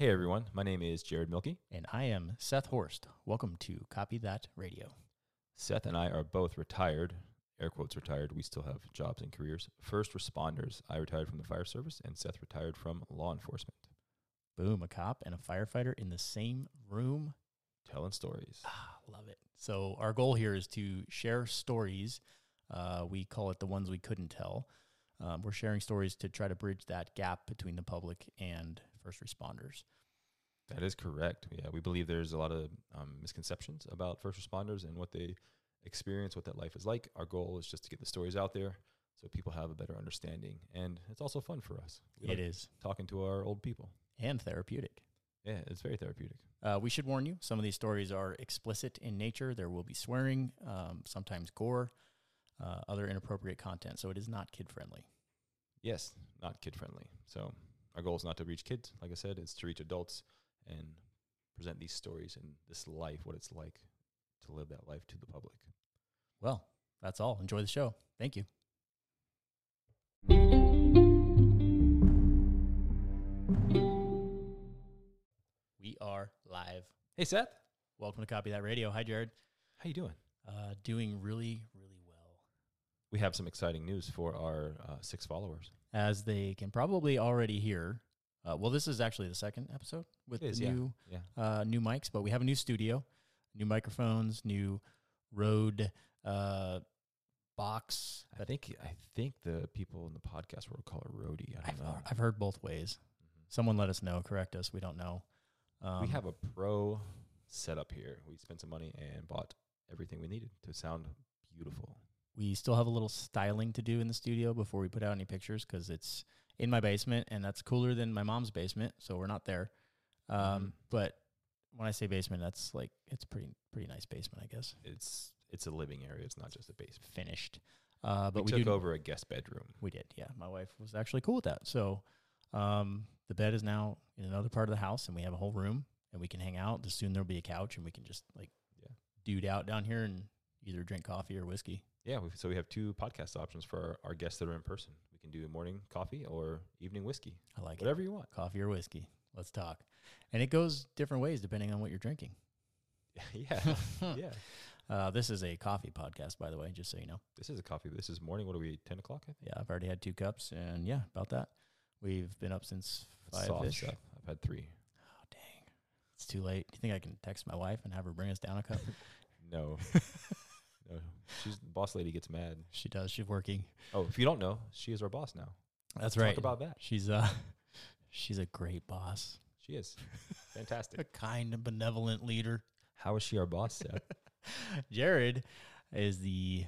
Hey everyone, my name is Jared Milkey. And I am Seth Horst. Welcome to Copy That Radio. Seth and I are both retired, air quotes retired. We still have jobs and careers. First responders. I retired from the fire service, and Seth retired from law enforcement. Boom, a cop and a firefighter in the same room. Telling stories. Ah, love it. So, our goal here is to share stories. Uh, we call it the ones we couldn't tell. Um, we're sharing stories to try to bridge that gap between the public and first responders. That is correct. Yeah, we believe there's a lot of um, misconceptions about first responders and what they experience, what that life is like. Our goal is just to get the stories out there so people have a better understanding. And it's also fun for us. We It like is talking to our old people. and therapeutic. Yeah, it's very therapeutic. Uh, we should warn you, some of these stories are explicit in nature. There will be swearing, um, sometimes gore, uh, other inappropriate content. So, it is not kid friendly. Yes, not kid friendly. So our goal is not to reach kids. Like I said, it's to reach adults and present these stories and this life, what it's like to live that life to the public. Well, that's all. Enjoy the show. Thank you. We are live. Hey Seth, Welcome to Copy That Radio. Hi, Jared. how you doing? Uh, doing really, really well. We have some exciting news for our uh, six followers. As they can probably already hear. Uh, well, this is actually the second episode with It is, the yeah. new Yeah, uh, new mics, but we have a new studio, new microphones, new Rode uh, box. I think I think the people in the podcast world call it roadie. I I've, don't know. I've heard both ways. Mhm. Someone let us know, correct us. We don't know. Um, we have a pro setup here. We spent some money and bought everything we needed to sound beautiful. we still have a little styling to do in the studio before we put out any pictures because it's in my basement and that's cooler than my mom's basement, so we're not there. Um, Mhm. But when I say basement, that's like it's pretty pretty nice basement, I guess. It's it's a living area. It's not just a basement. Finished. Uh, but we we, took over a guest bedroom. We did, yeah. My wife was actually cool with that. So um, the bed is now in another part of the house, and we have a whole room, and we can hang out. Soon there'll be a couch, and we can just like Yeah. dude out down here and either drink coffee or whiskey. Yeah, so we have two podcast options for our, our guests that are in person. Can do morning coffee or evening whiskey, I like it. whatever you want. Coffee or whiskey. Let's talk. And it goes different ways depending on what you're drinking. yeah, yeah. Uh, this is a coffee podcast, by the way, just so you know. This is a coffee. This is morning. What are we? Ten o'clock. Yeah, I've already had two cups, and yeah, about that. We've been up since five ish. I've had three. Oh dang, it's too late. Do you think I can text my wife and have her bring us down a cup? No, no. She's the boss lady gets mad. she does. She's working. Oh, if you don't know, she is our boss now. That's Talk right. Talk about that. She's uh, she's a great boss, She is fantastic. a kind and benevolent leader. How is she our boss? Seth? Jared is the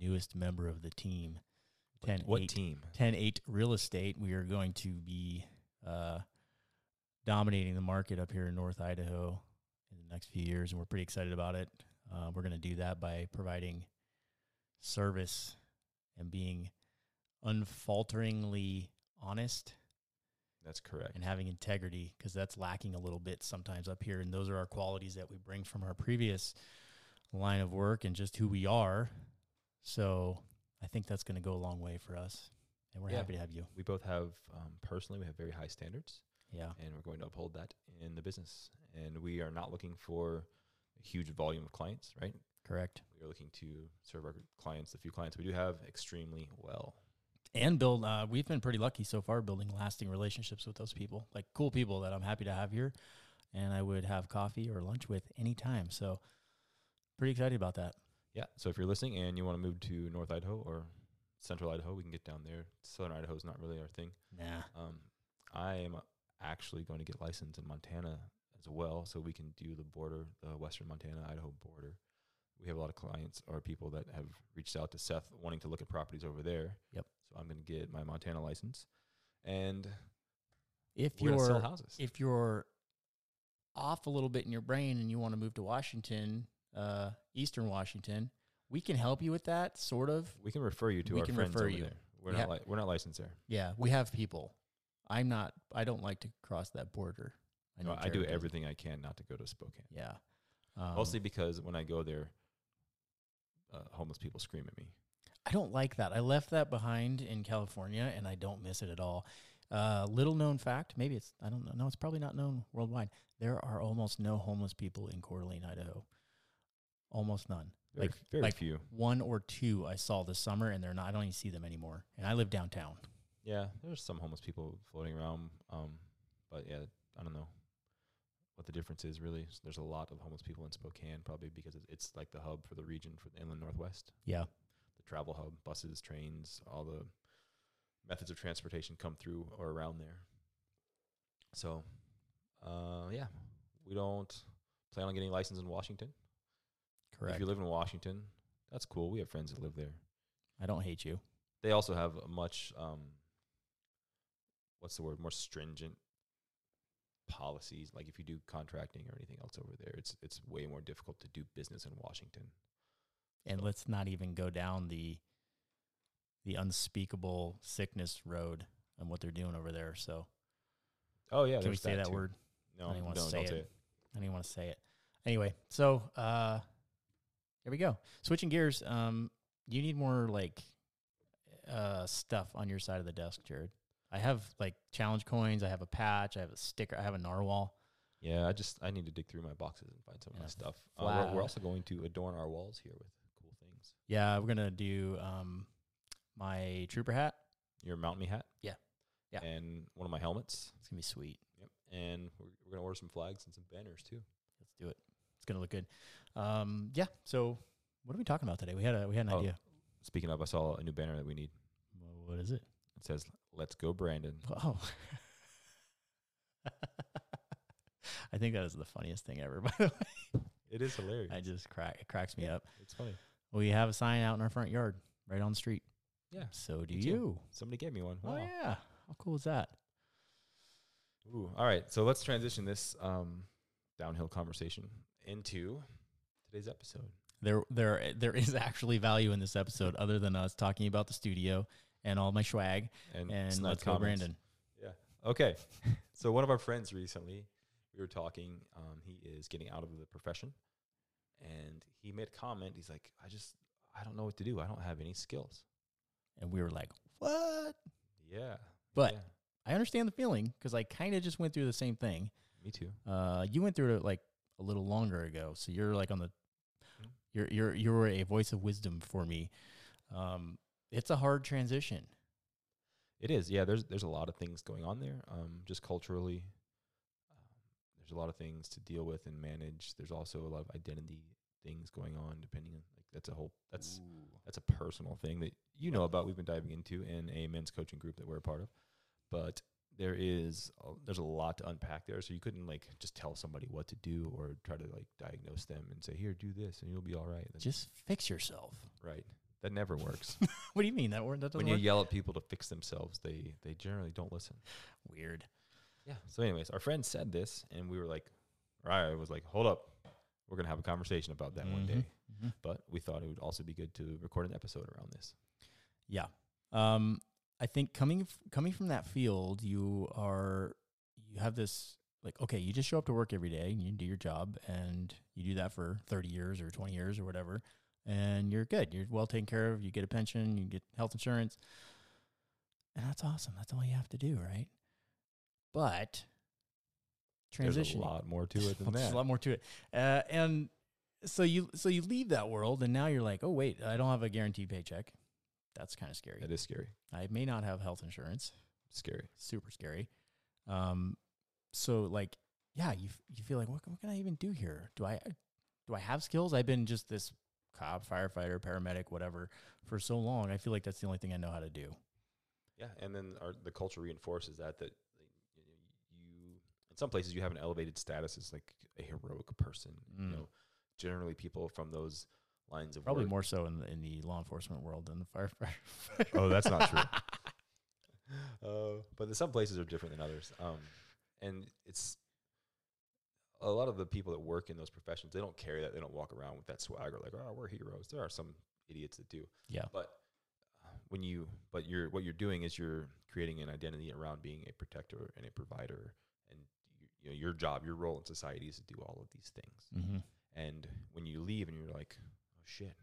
newest member of the team. 10 what 8, team? 10 8 real estate. We are going to be uh, dominating the market up here in North Idaho in the next few years, and we're pretty excited about it. Uh, we're going to do that by providing service and being unfalteringly honest That's correct. and having integrity because that's lacking a little bit sometimes up here. And those are our qualities that we bring from our previous line of work and just who we are. So I think that's going to go a long way for us. And we're Yeah. happy to have you. We both have um, personally we have very high standards. Yeah. and we're going to uphold that in the business. And we are not looking for huge volume of clients, right? Correct. We are looking to serve our clients, the few clients we do have, extremely well. And build, uh, we've been pretty lucky so far building lasting relationships with those people, like cool people that I'm happy to have here and I would have coffee or lunch with anytime. So pretty excited about that. Yeah. So if you're listening and you want to move to North Idaho or Central Idaho, we can get down there. Southern Idaho is not really our thing. Nah. Um, I am actually going to get licensed in Montana as well, so we can do the border, the Western Montana Idaho border. We have a lot of clients or people that have reached out to Seth wanting to look at properties over there. Yep. So I'm going to get my Montana license, and If we're going to sell you're houses. if you're off a little bit in your brain and you want to move to Washington, uh, Eastern Washington, we can help you with that, sort of. we can refer you to we our can friends refer over you. there. We're We not ha- li- we're not licensed there. Yeah, we have people. I'm not. I don't like to cross that border. No, know I do Jared does. everything I can not to go to Spokane. Yeah. Um, Mostly because when I go there, uh, homeless people scream at me. I don't like that. I left that behind in California, and I don't miss it at all. Uh, little known fact, maybe it's I don't know. No, it's probably not known worldwide. There are almost no homeless people in Coeur d'Alene, Idaho. Almost none. Very, Like- very like- few. One or two I saw this summer, and they're not. I don't even see them anymore. And I live downtown. Yeah, there's some homeless people floating around. Um, but yeah, I don't know what the difference is really. There's a lot of homeless people in Spokane, probably because it's, it's like the hub for the region for the inland northwest. Yeah, The travel hub, buses, trains, all the methods of transportation come through or around there. So, uh, yeah, we don't plan on getting licensed in Washington. correct. If you live in Washington, that's cool. We have friends that live there. I don't hate you. They also have a much um, what's the word? More stringent policies. Like if you do contracting or anything else over there, it's it's way more difficult to do business in Washington. And let's not even go down the the unspeakable sickness road and what they're doing over there. So Oh yeah, can we say that too. word? No, I don't wanna no, say it. say it. I didn't want to say it. Anyway, so uh here we go. Switching gears. Um you need more like uh stuff on your side of the desk, Jared. I have like challenge coins, I have a patch, I have a sticker, I have a narwhal. Yeah, I just I need to dig through my boxes and find some of my stuff. Uh, we're, we're also going to adorn our walls here with cool things. Yeah, we're gonna do um my trooper hat. Your Mountie hat. Yeah. Yeah. And one of my helmets. It's gonna be sweet. Yep. And we're, we're gonna order some flags and some banners too. Let's do it. It's gonna look good. Um yeah, so what are we talking about today? We had a we had an Oh. idea. Speaking of, I saw a new banner that we need. Wha- What is it? It says "Let's go, Brandon." Oh. I think that is the funniest thing ever, by the way. It is hilarious. I just crack it cracks me up. It's funny. We have a sign out in our front yard, right on the street. Yeah. So do you. Somebody gave me one. Oh yeah. How cool is that? Ooh. All right. So let's transition this um, downhill conversation into today's episode. There there there is actually value in this episode other than us talking about the studio and all my swag And, and let's go comments. Brandon. Yeah. Okay. so one of our friends recently, we were talking. Um, he is getting out of the profession, and he made a comment. He's like, "I just, I don't know what to do. I don't have any skills." And we were like, "What?" Yeah. But yeah, I understand the feeling because I kind of just went through the same thing. me too. Uh, you went through it like a little longer ago, so you're like on the, Mhm. you're you're you're a voice of wisdom for me. Um, it's a hard transition. It is. Yeah. There's there's a lot of things going on there. Um, just culturally, um, there's a lot of things to deal with and manage. There's also a lot of identity things going on. Depending on like that's a whole that's that's a personal thing that you know about. We've been diving into in a men's coaching group that we're a part of, but there is a, there's a lot to unpack there. So you couldn't like just tell somebody what to do or try to like diagnose them and say, "Here, do this, and you'll be all right." That's just fix yourself. right. That never works. What do you mean that word? That doesn't when you work? yell at people to fix themselves, they they generally don't listen. Weird. Yeah. So, anyways, our friend said this, and we were like, "Right." I was like, "Hold up, we're gonna have a conversation about that one day." Mhm, mhm. But we thought it would also be good to record an episode around this. Yeah. Um, I think coming f- coming from that field, you are you have this like okay, you just show up to work every day and you do your job, and you do that for thirty years or twenty years or whatever, and you're good. You're well taken care of. You get a pension. You get health insurance, and that's awesome. That's all you have to do, right? But transition. There's a lot more to it than There's a lot more to it. Uh, and so you so you leave that world, and now you're like, oh wait, I don't have a guaranteed paycheck. That's kind of scary. That is scary. I may not have health insurance. Scary. Super scary. Um, so like, yeah, you you feel like what, what can I even do here? Do I do I have skills? I've been just this cop, firefighter, paramedic, whatever for so long. I feel like that's the only thing I know how to do. Yeah, and then our, the culture reinforces that that you in some places you have an elevated status as like a heroic person. Mm. You know, generally people from those lines of Probably work. more so in the, in the law enforcement world than the firefighter. Oh, that's not true. Uh, but the, some places are different than others. Um, and it's a lot of the people that work in those professions. They don't carry that. They don't walk around with that swagger like, "Oh, we're heroes." There are some idiots that do. yeah. But uh, when you, but you're what you're doing is you're creating an identity around being a protector and a provider, and you, you know your job, your role in society is to do all of these things. Mm-hmm. And when you leave, and you're like, "Oh shit,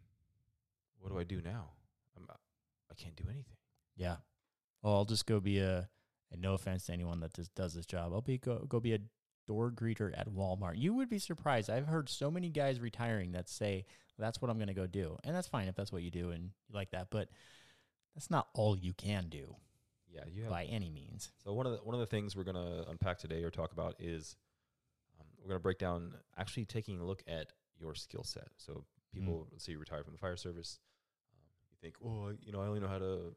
what do I do now? I'm, I can't do anything." Yeah. Well, I'll just go be a And no offense to anyone that just does this job. I'll be go go be a door greeter at Walmart. You would be surprised. I've heard so many guys retiring that say that's what I'm going to go do, and that's fine if that's what you do and you like that. But that's not all you can do Yeah, you have by any means. So one of the one of the things we're gonna unpack today or talk about is um, we're gonna break down actually taking a look at your skill set. So people, let's say you retire from the fire service, um, you think, oh, you know, I only know how to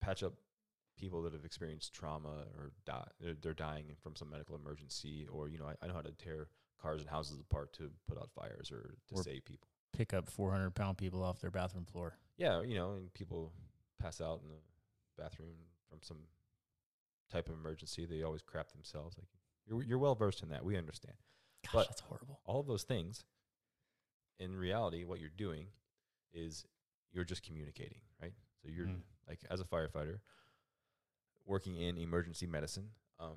patch up people that have experienced trauma or die, they're, they're dying from some medical emergency, or you know, I, I know how to tear cars and houses apart to put out fires or to Or- save people. Pick up 400 pound people off their bathroom floor. Yeah, you know, and people pass out in the bathroom from some type of emergency. They always crap themselves. Like you're you're well versed in that. We understand Gosh, But- that's horrible. all of those things. In reality, what you're doing is you're just communicating, right? So you're Mm. like as a firefighter working in emergency medicine. Um,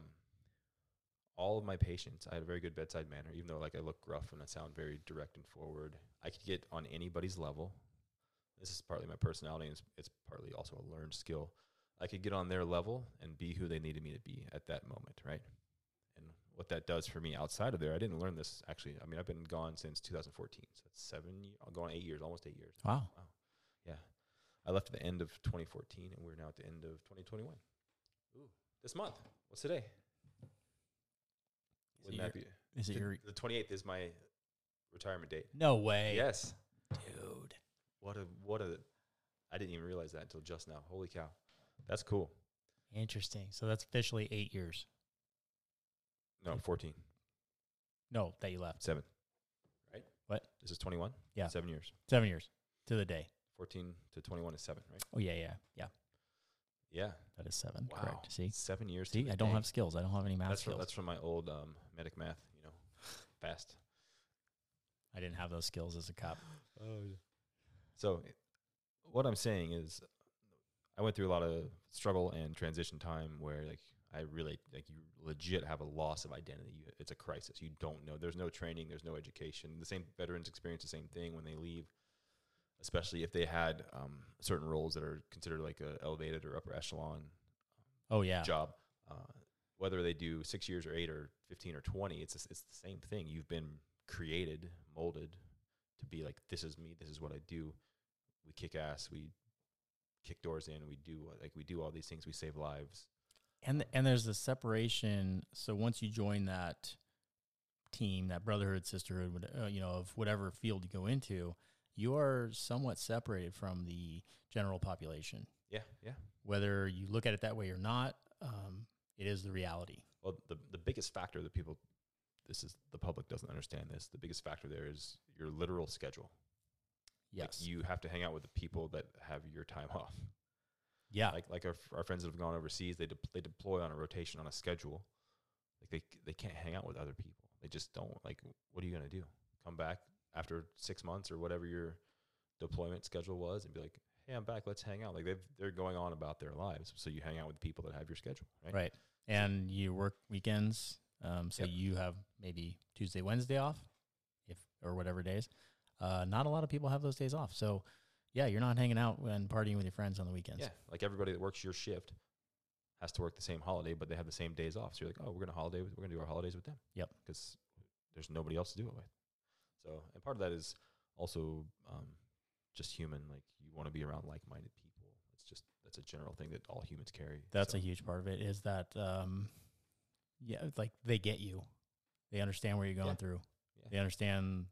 all of my patients, I had a very good bedside manner, even though like I look gruff and I sound very direct and forward. I could get on anybody's level. This is partly my personality, and it's, it's partly also a learned skill. I could get on their level and be who they needed me to be at that moment, right? And what that does for me outside of there, I didn't learn this actually. I mean, I've been gone since 2014, so that's seven, ye- I'm going eight years, almost eight years. Wow. Wow. Yeah. I left at the end of 2014, and we're now at the end of 2021. Ooh, this month. What's today? Wouldn't that be? Is it the- your the 28th is my retirement date. no way? Yes. dude. What a what a. I didn't even realize that until just now. Holy cow, that's cool. Interesting. So that's officially eight years. No, 14, No, that you left. seven. Right. What? This is 21. Yeah. Seven years. Seven years to the day. 14 to 21 is seven, right? Oh yeah, yeah, yeah. Yeah. That is seven. Wow. Correct. See, Seven years. to see, the I don't day. have skills. I don't have any math That's from, skills. that's from my old um, medic math. You know, fast. I didn't have those skills as a cop. Oh, So, what I'm saying is, I went through a lot of struggle and transition time where, like, I really, like, you legit have a loss of identity. You, it's a crisis. You don't know. There's no training. There's no education. The same veterans experience the same thing when they leave, especially if they had um, certain roles that are considered like a elevated or upper echelon Oh yeah. job. Uh, whether they do six years or eight or fifteen or twenty, it's the- it's the same thing. You've been created, molded to be like this is me. This is what I do. We kick ass. We kick doors in. We do like we do all these things. We save lives. And th- and there's the separation. So once you join that team, that brotherhood, sisterhood, uh, you know, of whatever field you go into, you are somewhat separated from the general population. Yeah, yeah. Whether you look at it that way or not, um, it is the reality. Well, the the biggest factor that people, this is the public doesn't understand this. The biggest factor there is your literal schedule. Yes. Like you have to hang out with the people that have your time off. yeah. like like our, our friends that have gone overseas they de- they deploy on a rotation on a schedule like they they can't hang out with other people they just don't like what are you going to do come back after 6 months or whatever your deployment schedule was and be like hey I'm back let's hang out like they've they're going on about their lives so you hang out with people that have your schedule right, Right. And you work weekends. Um, so Yep. you have maybe Tuesday, Wednesday off, if or whatever days. Uh, not a lot of people have those days off. So yeah, you're not hanging out and partying with your friends on the weekends. yeah like everybody that works your shift has to work the same holiday but they have the same days off so you're like oh we're going to holiday with, we're going to do our holidays with them Yep. because there's nobody else to do it with so and part of that is also um, just human like you want to be around like-minded people it's just that's a general thing that all humans carry That's so, a huge part of it is that, um, yeah, it's like they get you. They understand where you're going Yeah. through. Yeah. They understand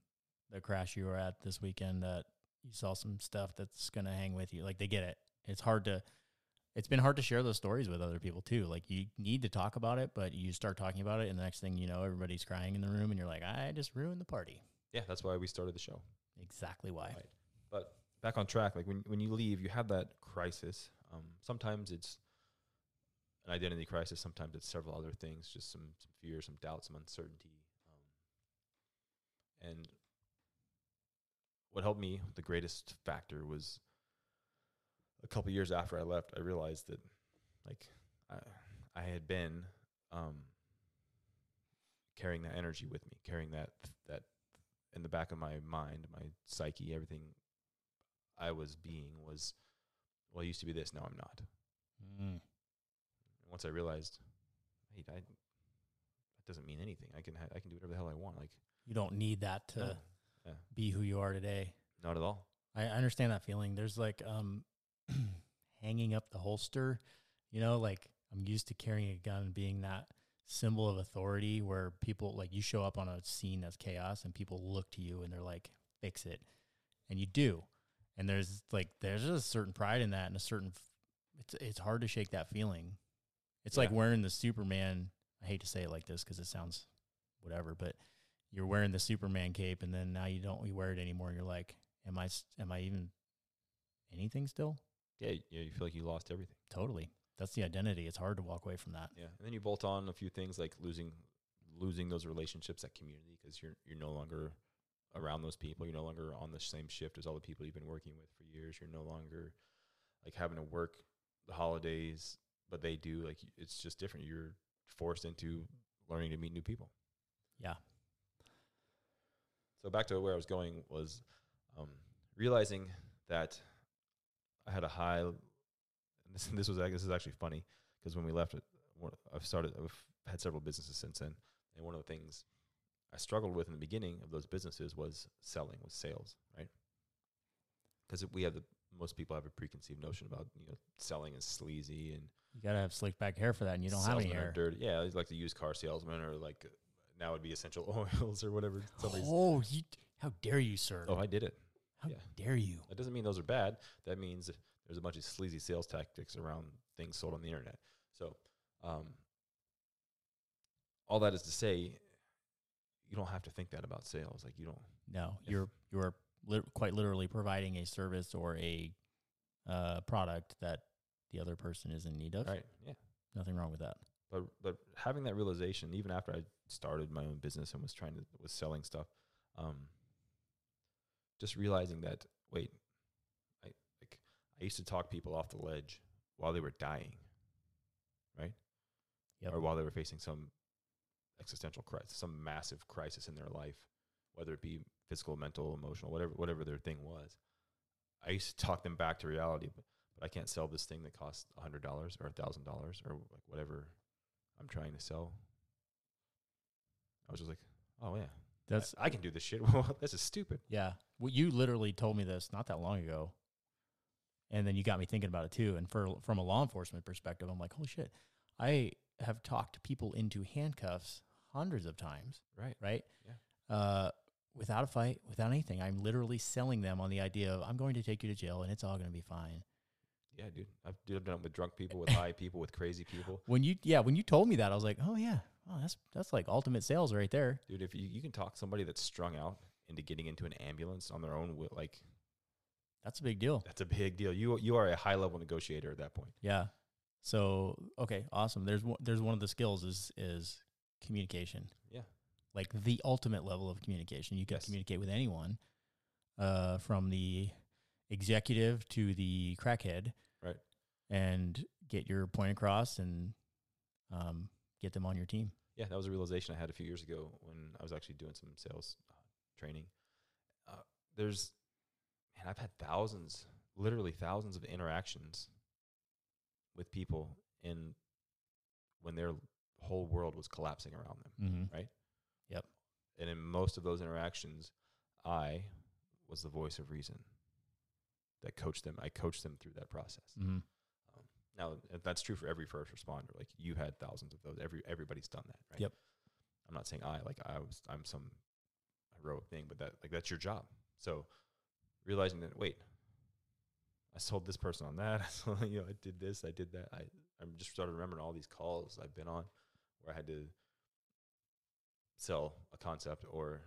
the crash you were at this weekend that you saw some stuff that's going to hang with you. Like they get it. It's hard to, it's been hard to share those stories with other people too. Like you need to talk about it, but you start talking about it and the next thing you know, everybody's crying in the room and you're like, I just ruined the party. Yeah that's why we started the show Exactly why. Right. but back on track like when, when you leave you have that crisis um, sometimes it's an identity crisis sometimes it's several other things just some some fear some doubt some uncertainty um, and what helped me the greatest factor was a couple years after i left i realized that like i i had been um carrying that energy with me carrying that that in the back of my mind my psyche everything i was being was well i used to be this now i'm not Mm. once I realized, hey, I, that doesn't mean anything. I can ha- I can do whatever the hell I want. Like You don't need that to no, yeah, be who you are today. not at all. I I understand that feeling. There's like um hanging up the holster, you know, like I'm used to carrying a gun and being that symbol of authority where people like you show up on a scene that's chaos and people look to you and they're like, fix it. And you do. And there's like there's a certain pride in that and a certain it's it's hard to shake that feeling. It's like wearing the Superman I hate to say it like this because it sounds whatever, but you're wearing the Superman cape and then now you don't you wear it anymore. You're like, am I am I even anything still? Yeah, you feel like you lost everything. Totally. That's the identity. It's hard to walk away from that. Yeah, and then you bolt on a few things like losing losing those relationships, that community, because you're you're no longer around those people. You're no longer on the same shift as all the people you've been working with for years. You're no longer like having to work the holidays, but they do. Like it's just different. You're forced into learning to meet new people. Yeah. So back to where I was going was um, realizing that I had a high. This, this was this is actually funny because when we left it, I've started. I've had several businesses since then, and one of the things I struggled with in the beginning of those businesses was selling, was sales, right? Because we have the most people have a preconceived notion about you know selling is sleazy and You gotta have slicked back hair for that, and you don't have any hair. Dirty. Yeah, like the used car salesman or like now it'd be essential oils or whatever. Somebody's. Oh, you, how dare you, sir? Oh, I did it. how yeah. dare you? That doesn't mean those are bad. That means there's a bunch of sleazy sales tactics around things sold on the internet. So, um, all that is to say, you don't have to think that about sales. Like you don't. No, If- you're you're lit- quite literally providing a service or a uh, product that the other person is in need of. Right. Yeah. Nothing wrong with that. But but having that realization, even after I started my own business and was trying to was selling stuff, um, just realizing that wait, I used to talk people off the ledge while they were dying, right? Yep. Or while they were facing some existential crisis, some massive crisis in their life, whether it be physical, mental, emotional, whatever whatever their thing was. I used to talk them back to reality, but, but I can't sell this thing that costs a hundred dollars or a thousand dollars or like whatever I'm trying to sell. I was just like, oh yeah, That's I, I can do this shit. Well, this is stupid. yeah. Well, you literally told me this not that long ago, and then you got me thinking about it too. And for from a law enforcement perspective, I'm like, holy shit, I have talked people into handcuffs hundreds of times, Right. right? Yeah. Uh, without a fight, without anything. I'm literally selling them on the idea of I'm going to take you to jail and it's all going to be fine. Yeah, dude. I've d- done it with drunk people, with high people, with crazy people. When you yeah, when you told me that, I was like, oh yeah, oh that's that's like ultimate sales right there. Dude, if you, you can talk somebody that's strung out into getting into an ambulance on their own, wi- like That's a big deal. that's a big deal. You you are a high level negotiator at that point. Yeah. So okay, awesome. There's one, there's one of the skills is is communication. Yeah. Like the ultimate level of communication. You can Yes. communicate with anyone, uh, from the executive to the crackhead, Right. and get your point across and um, get them on your team. Yeah, that was a realization I had a few years ago when I was actually doing some sales uh, training. Uh, there's, man, I've had thousands, literally thousands of interactions with people in when their whole world was collapsing around them. Mm-hmm. Right. Yep. And in most of those interactions, I was the voice of reason that coached them. I coached them through that process. Mm-hmm. Um, now that's true for every first responder. Like you had thousands of those. Every everybody's done that, right? Yep. I'm not saying I like I was I'm some heroic thing, but that like that's your job. So realizing that wait, I sold this person on that. I sold, you know, I did this, I did that. I I'm just started remembering all these calls I've been on where I had to sell a concept or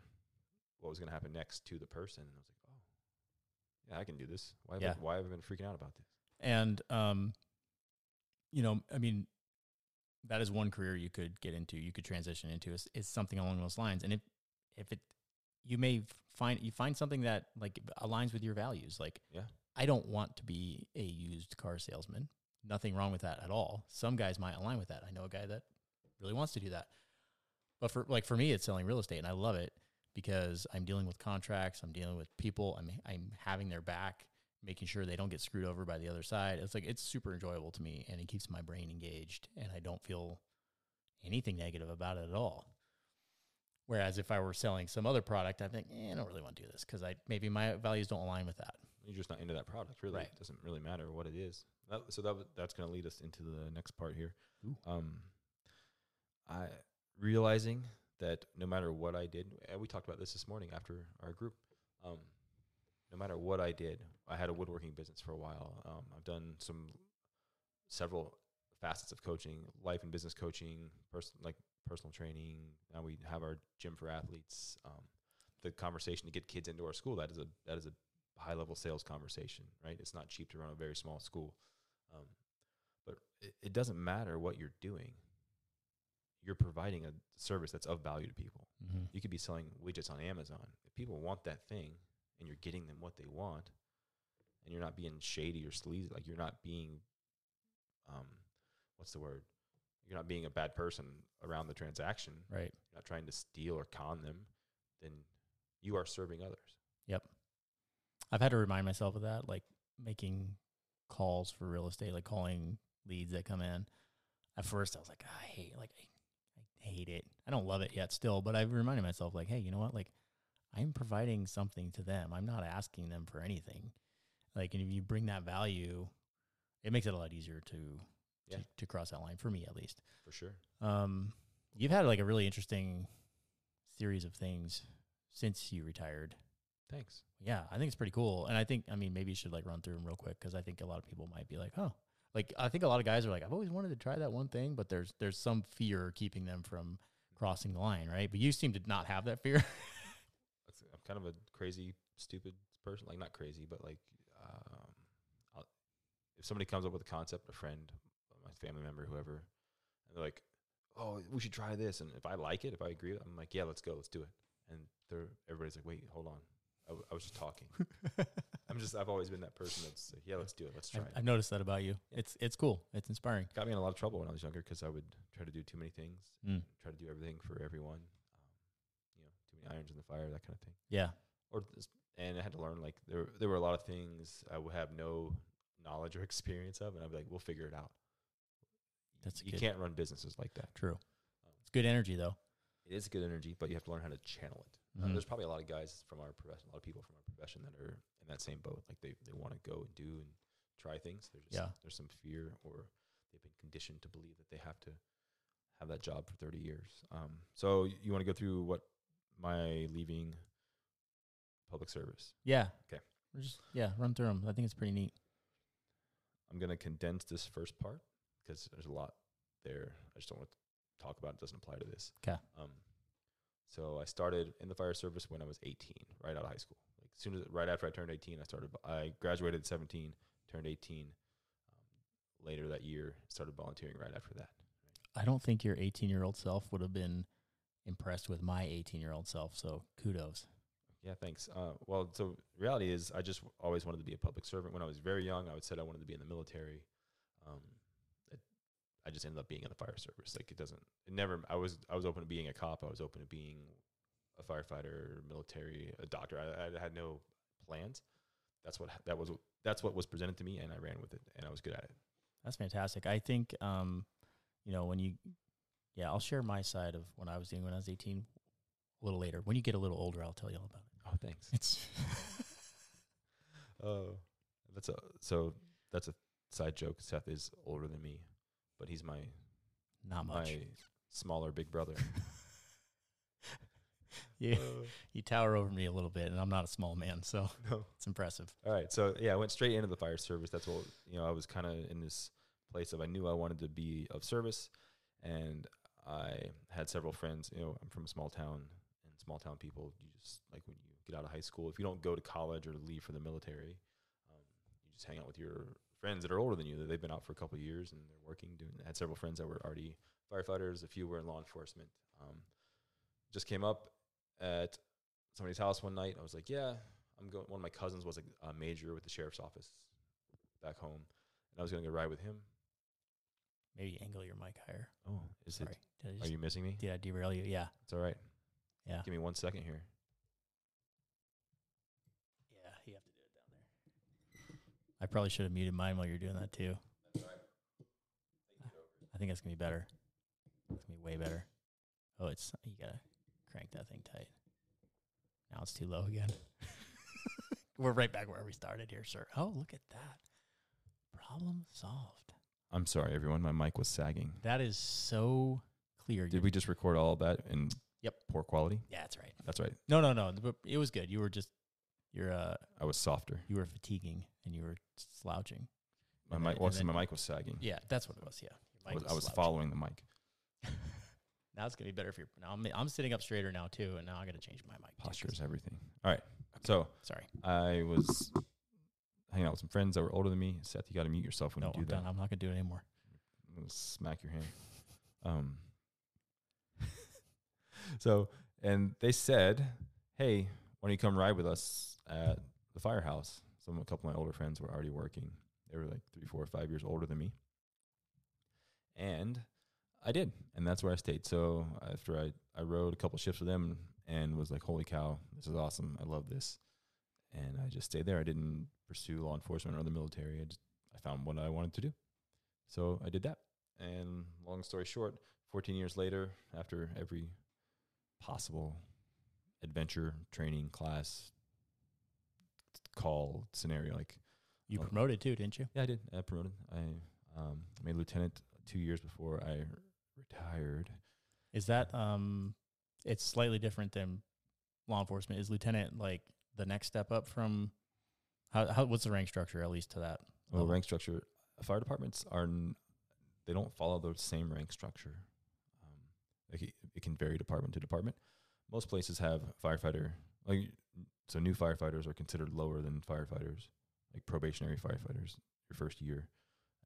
what was going to happen next to the person, and I was like, oh, yeah, I can do this. Why have Yeah. I, why have I been freaking out about this? And um, you know, I mean, that is one career you could get into. You could transition into is, is something along those lines. And if if it, you may find you find something that like aligns with your values. Like, Yeah. I don't want to be a used car salesman. Nothing wrong with that at all. Some guys might align with that. I know a guy that really wants to do that. But for like for me, it's selling real estate, and I love it because I'm dealing with contracts. I'm dealing with people. I'm I'm having their back, making sure they don't get screwed over by the other side. It's like it's super enjoyable to me and it keeps my brain engaged and I don't feel anything negative about it at all. Whereas if I were selling some other product, I think, eh, I don't really want to do this because I maybe my values don't align with that. You're just not into that product, really. Right. It doesn't really matter what it is. That, so that that's going to lead us into the next part here. Ooh. Um, I realizing that no matter what I did, and we talked about this this morning after our group. Um, no matter what I did, I had a woodworking business for a while. Um, I've done some several facets of coaching, life and business coaching, person like personal training. Now we have our gym for athletes. Um, the conversation to get kids into our school that is a that is a high level sales conversation, right? It's not cheap to run a very small school, um, but it, it doesn't matter what you're doing. You're providing a service that's of value to people. Mm-hmm. You could be selling widgets on Amazon. If people want that thing, and you're getting them what they want, and you're not being shady or sleazy, like you're not being, um, what's the word? You're not being a bad person around the transaction. Right. You're not trying to steal or con them. Then you are serving others. Yep. I've had to remind myself of that, like making calls for real estate, like calling leads that come in. At first, I was like, "Ah, I hate, like, I, I hate it. I don't love it yet, still, but I've reminded myself, like, hey, you know what? Like, I'm providing something to them. I'm not asking them for anything. Like, and if you bring that value, it makes it a lot easier to Yeah. to, to cross that line for me, at least. For sure. Um, you've had like a really interesting series of things since you retired. Thanks. Yeah, I think it's pretty cool, and I think I mean maybe you should like run through them real quick because I think a lot of people might be like, oh, like I think a lot of guys are like, I've always wanted to try that one thing, but there's there's some fear keeping them from crossing the line, right? But you seem to not have that fear. I'm kind of a crazy, stupid person. Like not crazy, but like, um, I'll, if somebody comes up with a concept, a friend, my family member, whoever, and they're like, "Oh, we should try this," and if I like it, if I agree, I'm like, "Yeah, let's go, let's do it." And they're everybody's like, "Wait, hold on, I, w- I was just talking." I'm just I've always been that person that's like, "Yeah, let's do it, let's try I've, it." I've noticed that about you. Yeah. It's it's cool. It's inspiring. Got me in a lot of trouble when I was younger because I would try to do too many things, Mm. try to do everything for everyone. Um, you know, too many irons in the fire, that kind of thing. Yeah, or this, and I had to learn like there there were a lot of things I would have no knowledge or experience of, and I'd be like, we'll figure it out. That's you good. can't run businesses like that. true. It's good energy though. It is good energy, but you have to learn how to channel it. Uh, Mhm. there's probably a lot of guys from our profession, a lot of people from our profession that are in that same boat. Like they they want to go and do and try things. There's just, Yeah. there's some fear, or they've been conditioned to believe that they have to have that job for 30 years. Um, so you want to go through what my leaving public service? Yeah. Okay. We're just yeah, run through them. I think it's pretty neat. I'm going to condense this first part because there's a lot there. I just don't want to talk about it. Doesn't apply to this. 'Kay. Um, so I started in the fire service when I was 18, right out of high school. Like as soon as right after I turned 18, I started. I graduated at 17, turned 18. Um, later that year, started volunteering right after that. I don't think your 18 year old self would have been impressed with my 18 year old self. So kudos. Yeah, thanks. Uh, well, so reality is, I just always wanted to be a public servant. When I was very young, I would said I wanted to be in the military. Um, I just ended up being in the fire service. Like it doesn't. It never. I was. I was open to being a cop. I was open to being a firefighter, military, a doctor. I, I had no plans. That's what. That was. That's what was presented to me, and I ran with it, and I was good at it. That's fantastic. I think, um, you know, when you, yeah, I'll share my side of when I was doing when I was 18 a little later. When you get a little older, I'll tell you all about it. Oh, thanks. It's Oh, that's a. So that's a side joke. Seth is older than me, but he's my not much. my smaller big brother. yeah, Uh, you tower over me a little bit, and I'm not a small man, so no. it's impressive. All right. So yeah, I went straight into the fire service. That's what you know. I was kind of in this place of I knew I wanted to be of service, and I had several friends. You know, I'm from a small town, and small town people, you just like when you get out of high school, if you don't go to college or leave for the military, um, you just hang out with your friends that are older than you. That they've been out for a couple of years and they're working. Doing. I had several friends that were already firefighters. A few were in law enforcement. Um, just came up at somebody's house one night. I was like, yeah, I'm going. One of my cousins was a, a major with the sheriff's office back home, and I was going to go ride with him. Maybe angle your mic higher. Oh, is Sorry. it? I, Are you missing me? did I derail you? Yeah. It's all right. Yeah. Give me one second here. Yeah. You have to do it down there. I probably should have muted mine while you're doing that too. That's right. I think that's gonna be better. It's gonna be way better. Oh, it's you gotta crank that thing tight. Now it's too low again. We're right back where we started here, sir. Oh, look at that. Problem solved. I'm sorry, everyone. My mic was sagging. That is so clear. Did You're- we just record all of that in Yep. poor quality? Yeah, that's right. That's right. No, no, no. but It was good. You were just you're uh I was softer. you were fatiguing and you were slouching. My And mic, then- well, then- my mic was sagging. Yeah, that's what it was. Yeah. I mic was, I was following the mic. now it's gonna be better if you're. Now I'm I'm sitting up straighter now too, and now I got to change my mic. Posture is everything. All right. So Sorry. I was hanging out with some friends that were older than me. Seth, you got to mute yourself when No, you do I'm that. done. I'm not gonna do it anymore. I'm gonna smack your hand. Um. so, and they said, "Hey, why don't you come ride with us at the firehouse?" Some a couple of my older friends were already working. They were like three, four, five years older than me, and I did, and that's where I stayed. So after I I rode a couple shifts with them and was like, "Holy cow, this is awesome! I love this," and I just stayed there. I didn't pursue law enforcement or the military. I just I found what I wanted to do, so I did that. And long story short, 14 years later, after every possible adventure, training, class, call, scenario, like, You Oh. promoted too, didn't you? yeah, I did. I promoted. I um, made lieutenant two years before I retired. Is that um? It's slightly different than law enforcement. Is lieutenant like the next step up from? How, how what's the rank structure at least to that? Well, level? rank structure, fire departments are, n- they don't follow the same rank structure. Um, it, it can vary department to department. Most places have firefighter, like, so new firefighters are considered lower than firefighters, like probationary firefighters, your first year,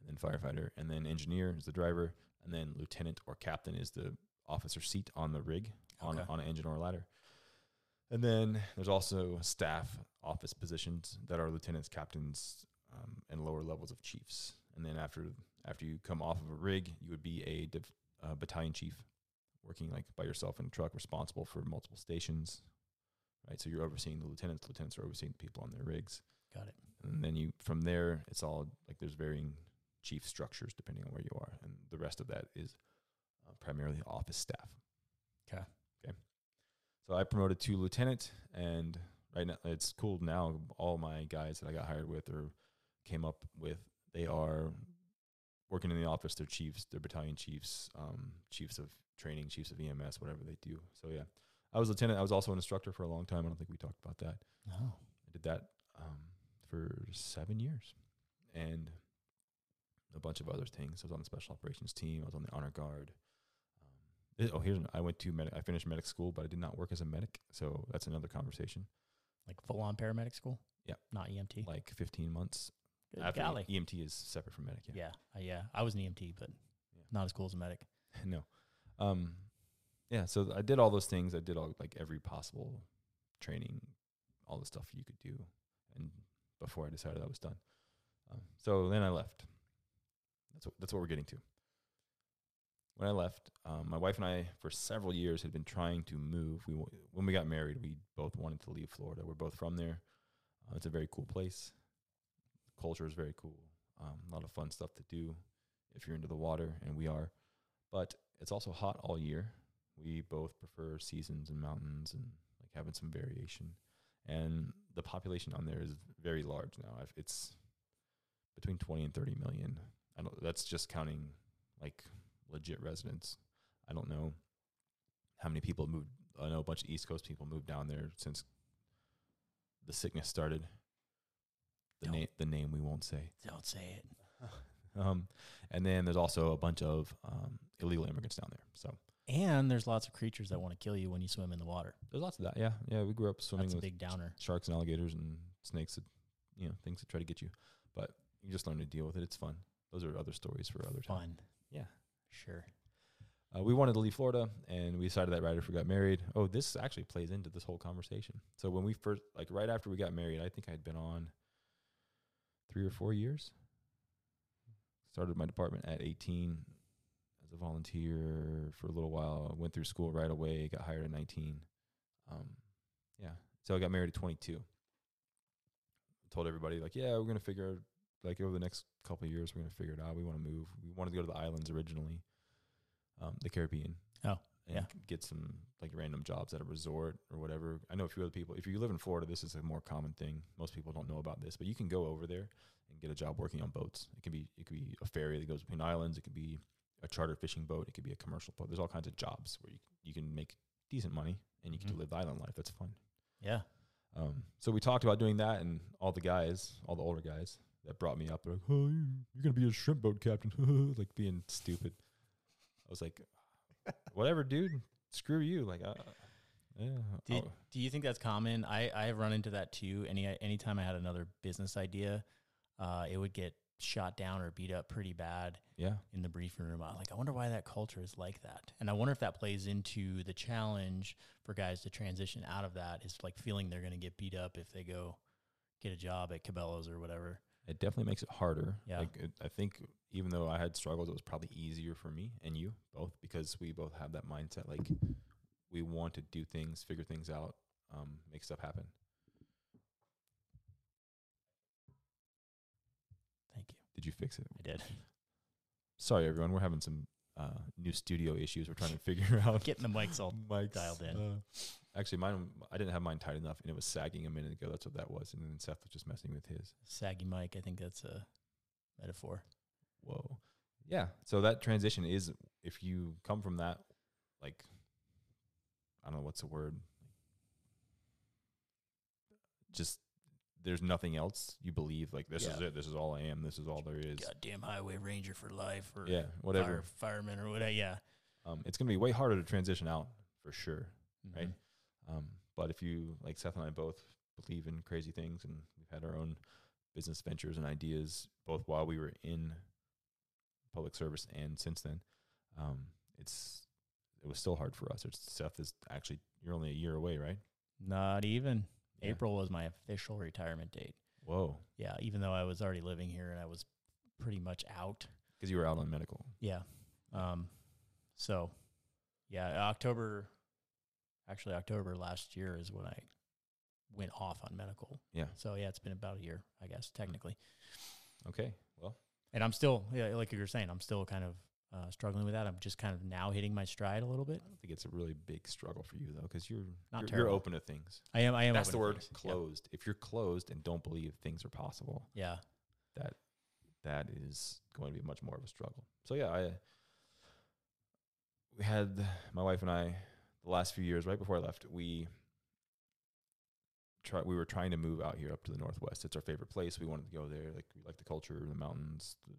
and then firefighter, and then engineer is the driver, and then lieutenant or captain is the officer seat on the rig on, Okay. on an engine or a ladder. And then there's also staff office positions that are lieutenants, captains, um, and lower levels of chiefs. And then after after you come off of a rig, you would be a div, uh, battalion chief, working like by yourself in a truck, responsible for multiple stations. Right, so you're overseeing the lieutenants. Lieutenants are overseeing the people on their rigs, Got it. and then you from there, it's all like there's varying chief structures depending on where you are, and the rest of that is uh, primarily office staff. 'Kay. Okay. So I promoted to lieutenant, and right now it's cool now. All my guys that I got hired with or came up with, they are working in the office. They're chiefs, they're battalion chiefs, um, chiefs of training, chiefs of EMS, whatever they do. So yeah, I was lieutenant. I was also an instructor for a long time. I don't think we talked about that. Oh, I did that um, for seven years, and a bunch of other things. I was on the special operations team. I was on the honor guard. Um, oh, here's an, I went to medic. I finished medic school, but I did not work as a medic. So that's another conversation. like full on paramedic school? Yeah. Not EMT. Like 15 months Good after golly. EMT is separate from medic. Yeah. Yeah, uh, yeah. I was an EMT, but Yeah. not as cool as a medic. no. Um, yeah. So I did all those things. I did all like every possible training, all the stuff you could do, and before I decided I was done. Um, so then I left. That's what, that's what we're getting to. When I left, um, my wife and I, for several years, had been trying to move. We when we got married, we both wanted to leave Florida. We're both from there. Uh, it's a very cool place. Culture is very cool. Um, a lot of fun stuff to do if you're into the water, and we are. But it's also hot all year. We both prefer seasons and mountains and like having some variation. And the population on there is very large now. I've, it's between 20 and 30 million. I don't, that's just counting like legit residents. I don't know how many people moved. I know a bunch of East Coast people moved down there since the sickness started. The name, the name we won't say. Don't say it. Um, and then there's also a bunch of um, illegal immigrants down there. So And there's lots of creatures that want to kill you when you swim in the water. there's lots of that. Yeah, yeah. We grew up swimming That's a with big downer. sharks and alligators and snakes that you know things that try to get you. But you just learn to deal with it. It's fun. Those are other stories for other time. Fun. Yeah. Sure. Uh, we wanted to leave Florida, and we decided that right after we got married. Oh, this actually plays into this whole conversation. So when we first, like right after we got married, I think I'd been on three or four years. Started my department at 18 as a volunteer for a little while. Went through school right away. Got hired at 19. Um, yeah. So I got married at 22. Told everybody like, yeah, we're gonna figure like over the next couple of years, we're gonna figure it out. We want to move. We wanted to go to the islands originally, um, the Caribbean. Oh, and yeah. get some like random jobs at a resort or whatever. I know a few other people. If you live in Florida, this is a more common thing. Most people don't know about this, but you can go over there and get a job working on boats. It can be it could be a ferry that goes between islands. It could be a charter fishing boat. It could be a commercial boat. There's all kinds of jobs where you you can make decent money and you get Mhm. to live the island life. That's fun. Yeah. Um, so we talked about doing that, and all the guys, all the older guys that brought me up, they're like, "Oh, you're gonna be a shrimp boat captain," like being stupid. I was like, "Whatever, dude. Screw you." Like, uh, yeah. Did, oh, do you think that's common? I I have run into that too. Any anytime I had another business idea, uh, it would get shot down or beat up pretty bad yeah. in the briefing room. I'm like, I wonder why that culture is like that, and I wonder if that plays into the challenge for guys to transition out of that. Is like feeling they're going to get beat up if they go get a job at Cabela's or whatever. It definitely makes it harder. Yeah. Like it, I think even though I had struggles, it was probably easier for me and you both because we both have that mindset. Like we want to do things, figure things out, um, make stuff happen. Thank you. Did you fix it? I did. Sorry, everyone. We're having some uh, new studio issues. We're trying to figure out Getting the mics all mics dialed in. uh, actually, mine I didn't have mine tight enough, and it was sagging a minute ago. That's what that was. And then Seth was just messing with his. saggy mic. I think that's a metaphor. Whoa. Yeah. So that transition is if you come from that, like, I don't know what's the word. Just there's nothing else you believe. Like this is it. This is all I am. This is all there is. Goddamn highway ranger for life, or Yeah. Whatever. fire, fireman, or whatever. Yeah. Um, it's gonna be way harder to transition out for sure. Right. Mhm. Um, but if you like Seth and I both believe in crazy things and we've had our own business ventures and ideas both while we were in public service and since then, um, it's it was still hard for us. It's Seth is actually you're only a year away, right? Not even. Yeah. April was my official retirement date. Whoa. Yeah, even though I was already living here and I was pretty much out. Because you were out on medical. Yeah. Um so yeah, October actually October last year is when I went off on medical. Yeah. So yeah, it's been about a year, I guess, technically. Okay. Well, And I'm still yeah, like you were saying, I'm still kind of uh, struggling with that. I'm just kind of now hitting my stride a little bit. I don't think it's a really big struggle for you though, because you're Not you're, you're open to things. I am I am That's the word things. Yep. closed. If you're closed and don't believe things are possible, Yeah. that that is going to be much more of a struggle. So yeah, I we had my wife and I the last few years right before I left, we try we were trying to move out here up to the northwest. It's our favorite place. We wanted to go there. Like we like the culture, the mountains. The,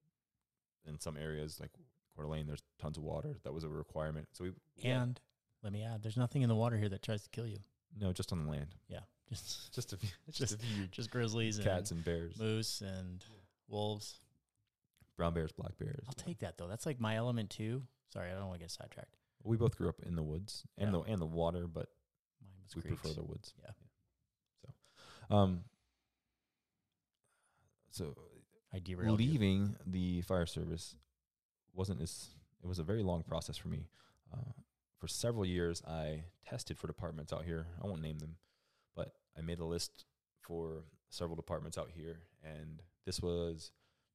in some areas like Coeur d'Alene, there's tons of water. That was a requirement. So we yeah, And let me add, there's nothing in the water here that tries to kill you. no, just on the land. Yeah. Just Just a few, Just just a few just grizzlies cats and and bears, moose and wolves. brown bears, black bears. I'll take that though. That's like my element too. Sorry, I don't want to get sidetracked. We both grew up in the woods and Yeah. the and the water, but Mine was we creeks. prefer the woods. Yeah. So, um, so I derailed you. leaving the fire service wasn't as it was a very long process for me. Uh, for several years, I tested for departments out here. I won't name them, but I made a list for several departments out here, and this was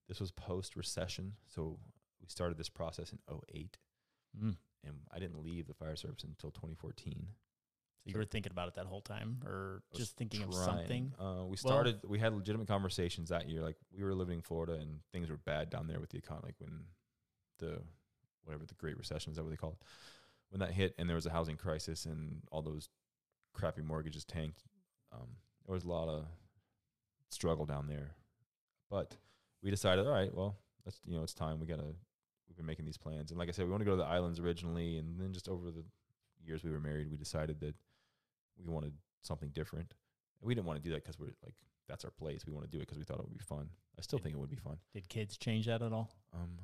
this was post recession. So we started this process in 08, Mm. and I didn't leave the fire service until 2014. So you were thinking about it that whole time, or just thinking of something? Uh, we started. we had legitimate conversations that year. Like we were living in Florida, and things were bad down there with the economy. Like when the whatever the Great Recession is that what they call it? When that hit, and there was a housing crisis, and all those crappy mortgages tanked. Um, there was a lot of struggle down there, but we decided, all right, well, that's you know, it's time. We gotta. We've been making these plans, and like I said, we want to go to the islands originally, and then just over the years we were married, we decided that we wanted something different. And we didn't want to do that because we're like that's our place. We want to do it because we thought it would be fun. I still think it would be fun. Did kids change that at all? Um,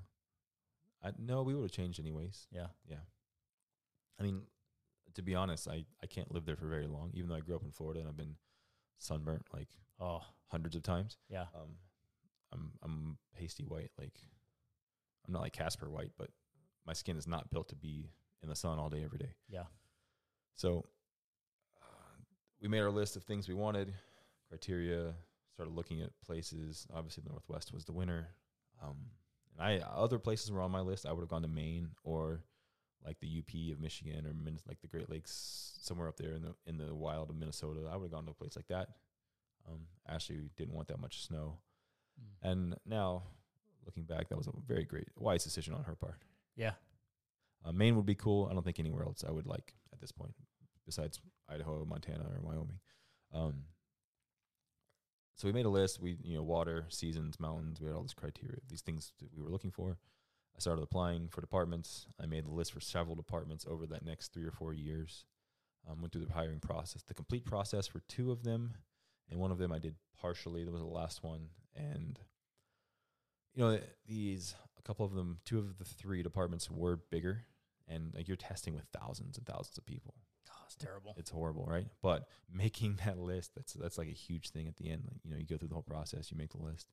I no, we would have changed anyways. Yeah. Yeah. I mean, to be honest, I I can't live there for very long. Even though I grew up in Florida and I've been sunburnt like Oh, hundreds of times. yeah. Um, I'm I'm pasty white. Like I'm not like Casper white, but my skin is not built to be in the sun all day every day. Yeah. So uh, we made our list of things we wanted, criteria, started looking at places. Obviously, the Northwest was the winner. Um, I other places were on my list. I would have gone to Maine or like the UP of Michigan or Min- like the Great Lakes, somewhere up there in the in the wild of Minnesota. I would have gone to a place like that. Um, Ashley didn't want that much snow, Mm. and now looking back, that was a very great wise decision on her part. Yeah. Uh, Maine would be cool. I don't think anywhere else I would like at this point, besides Idaho, Montana, or Wyoming. Um, so we made a list. We, you know, water, seasons, mountains. We had all this criteria, these things that we were looking for. I started applying for departments. I made the list for several departments over that next three or four years. Um, went through the hiring process, the complete process for two of them, and one of them I did partially. That was the last one, and you know these a couple of them, two of the three departments were bigger, and like you're testing with thousands and thousands of people. It's terrible. It's horrible, right? But making that list, that's that's like a huge thing at the end. Like, you know, you go through the whole process, you make the list.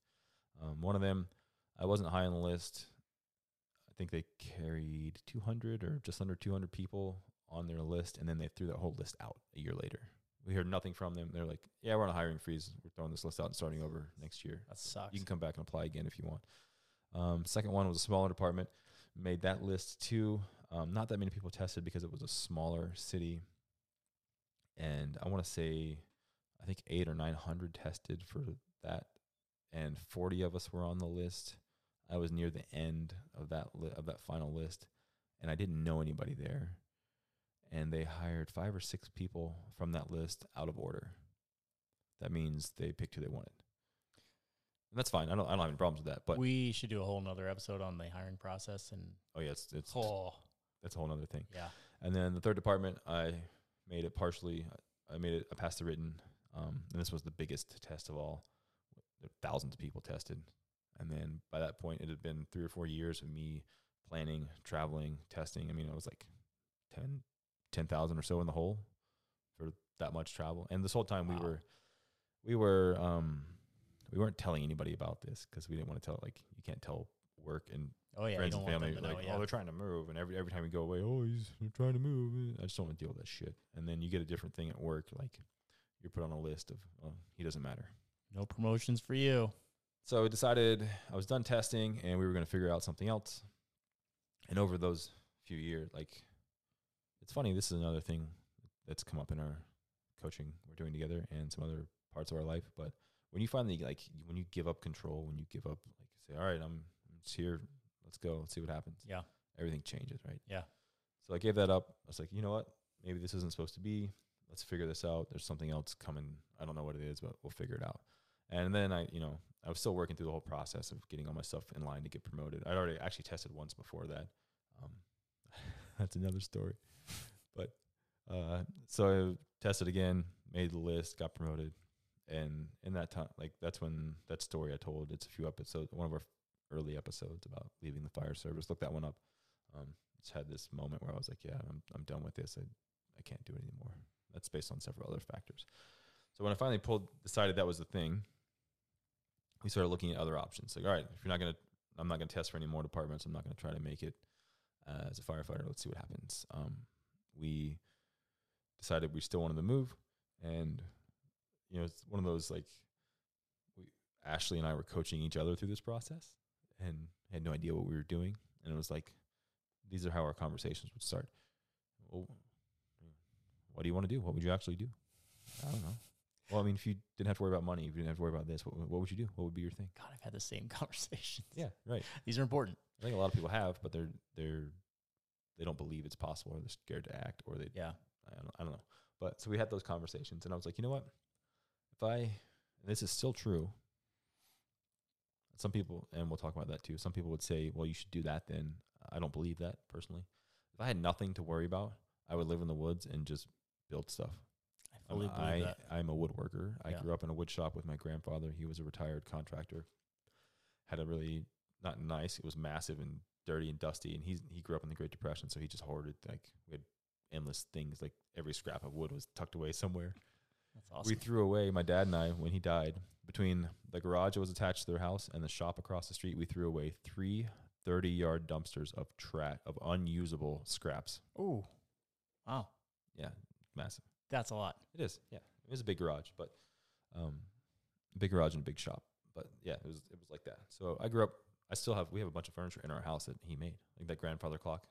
Um, one of them, I wasn't high on the list. I think they carried 200 or just under 200 people on their list, and then they threw that whole list out a year later. We heard nothing from them. They're like, "Yeah, we're on a hiring freeze. We're throwing this list out and starting over next year. That sucks. You can come back and apply again if you want." Um, second one was a smaller department. Made that list too. Um, not that many people tested because it was a smaller city, and I want to say, I think eight or nine hundred tested for that, and forty of us were on the list. I was near the end of that li- of that final list, and I didn't know anybody there. And they hired five or six people from that list out of order. That means they picked who they wanted, and that's fine. I don't I don't have any problems with that. But we should do a whole nother episode on the hiring process and oh yeah, it's it's oh that's a whole other thing. yeah. And then the third department, I made it partially. I made it. I passed the written. Um, and this was the biggest test of all. Thousands of people tested, and then by that point, it had been three or four years of me planning, traveling, testing. I mean, it was like 10 10,000 or so in the hole for that much travel. And this whole time, we were, we were, um, we weren't telling anybody about this because we didn't want to tell. Like, you can't tell work and Oh yeah. friends and family like, know, oh, yeah. oh, they're trying to move, and every every time we go away, oh, he's trying to move. Eh, I just don't want to deal with that shit. And then you get a different thing at work, like you're put on a list of, oh, he doesn't matter. no promotions for you. So I decided I was done testing, and we were going to figure out something else. And over those few years, like, it's funny. This is another thing that's come up in our coaching we're doing together, and some other parts of our life. But when you finally like, when you give up control, when you give up, like, say, all right, I'm, I'm just here. Let's go. Let's see what happens Yeah. everything changes, right? Yeah. So I gave that up. I was like, you know what? Maybe this isn't supposed to be. Let's figure this out. There's something else coming. I don't know what it is, but we'll figure it out. And then I, you know, I was still working through the whole process of getting all my stuff in line to get promoted. I'd already actually tested once before that. Um, that's another story. But uh, so I tested again, made the list, got promoted, and in that time, like that's when that story I told. It's a few episodes, one of our early episodes about leaving the fire service. Look that one up. Um, just had this moment where I was like, yeah, I'm I'm done with this. I I can't do it anymore. That's based on several other factors. So when I finally pulled decided that was the thing, we started looking at other options. Like, all right, if you're not gonna, I'm not gonna test for any more departments. I'm not gonna try to make it uh, as a firefighter. Let's see what happens. Um, we decided we still wanted to move, and you know, it's one of those like, we Ashley and I were coaching each other through this process, and had no idea what we were doing, and it was like, these are how our conversations would start. Well, what do you want to do? What would you actually do? I don't know. Well, I mean, if you didn't have to worry about money, if you didn't have to worry about this, what, what would you do? What would be your thing? God, I've had the same conversations. Yeah, right. These are important. I think a lot of people have, but they're they're they don't believe it's possible, or they're scared to act, or they Yeah. I don't, I don't know. But so we had those conversations, and I was like, you know what? If I, and this is still true. Some people, and we'll talk about that too. Some people would say, well, you should do that. Then I don't believe that personally. If I had nothing to worry about, I would live in the woods and just build stuff. I fully uh, believe I, that. I'm a woodworker. I Yeah. grew up in a wood shop with my grandfather. He was a retired contractor. Had a really not nice. It was massive and dirty and dusty. And he's he grew up in the Great Depression, so he just hoarded like we had endless things. Like every scrap of wood was tucked away somewhere. That's awesome. We threw away my dad and I when he died between the garage that was attached to their house and the shop across the street. We threw away three 30 yard dumpsters of trash of unusable scraps. Oh, Wow. Yeah, massive. That's a lot. It is. Yeah, it was a big garage, but um, big garage and a big shop. But yeah, it was it was like that. So I grew up. I still have we have a bunch of furniture in our house that he made, like that grandfather clock.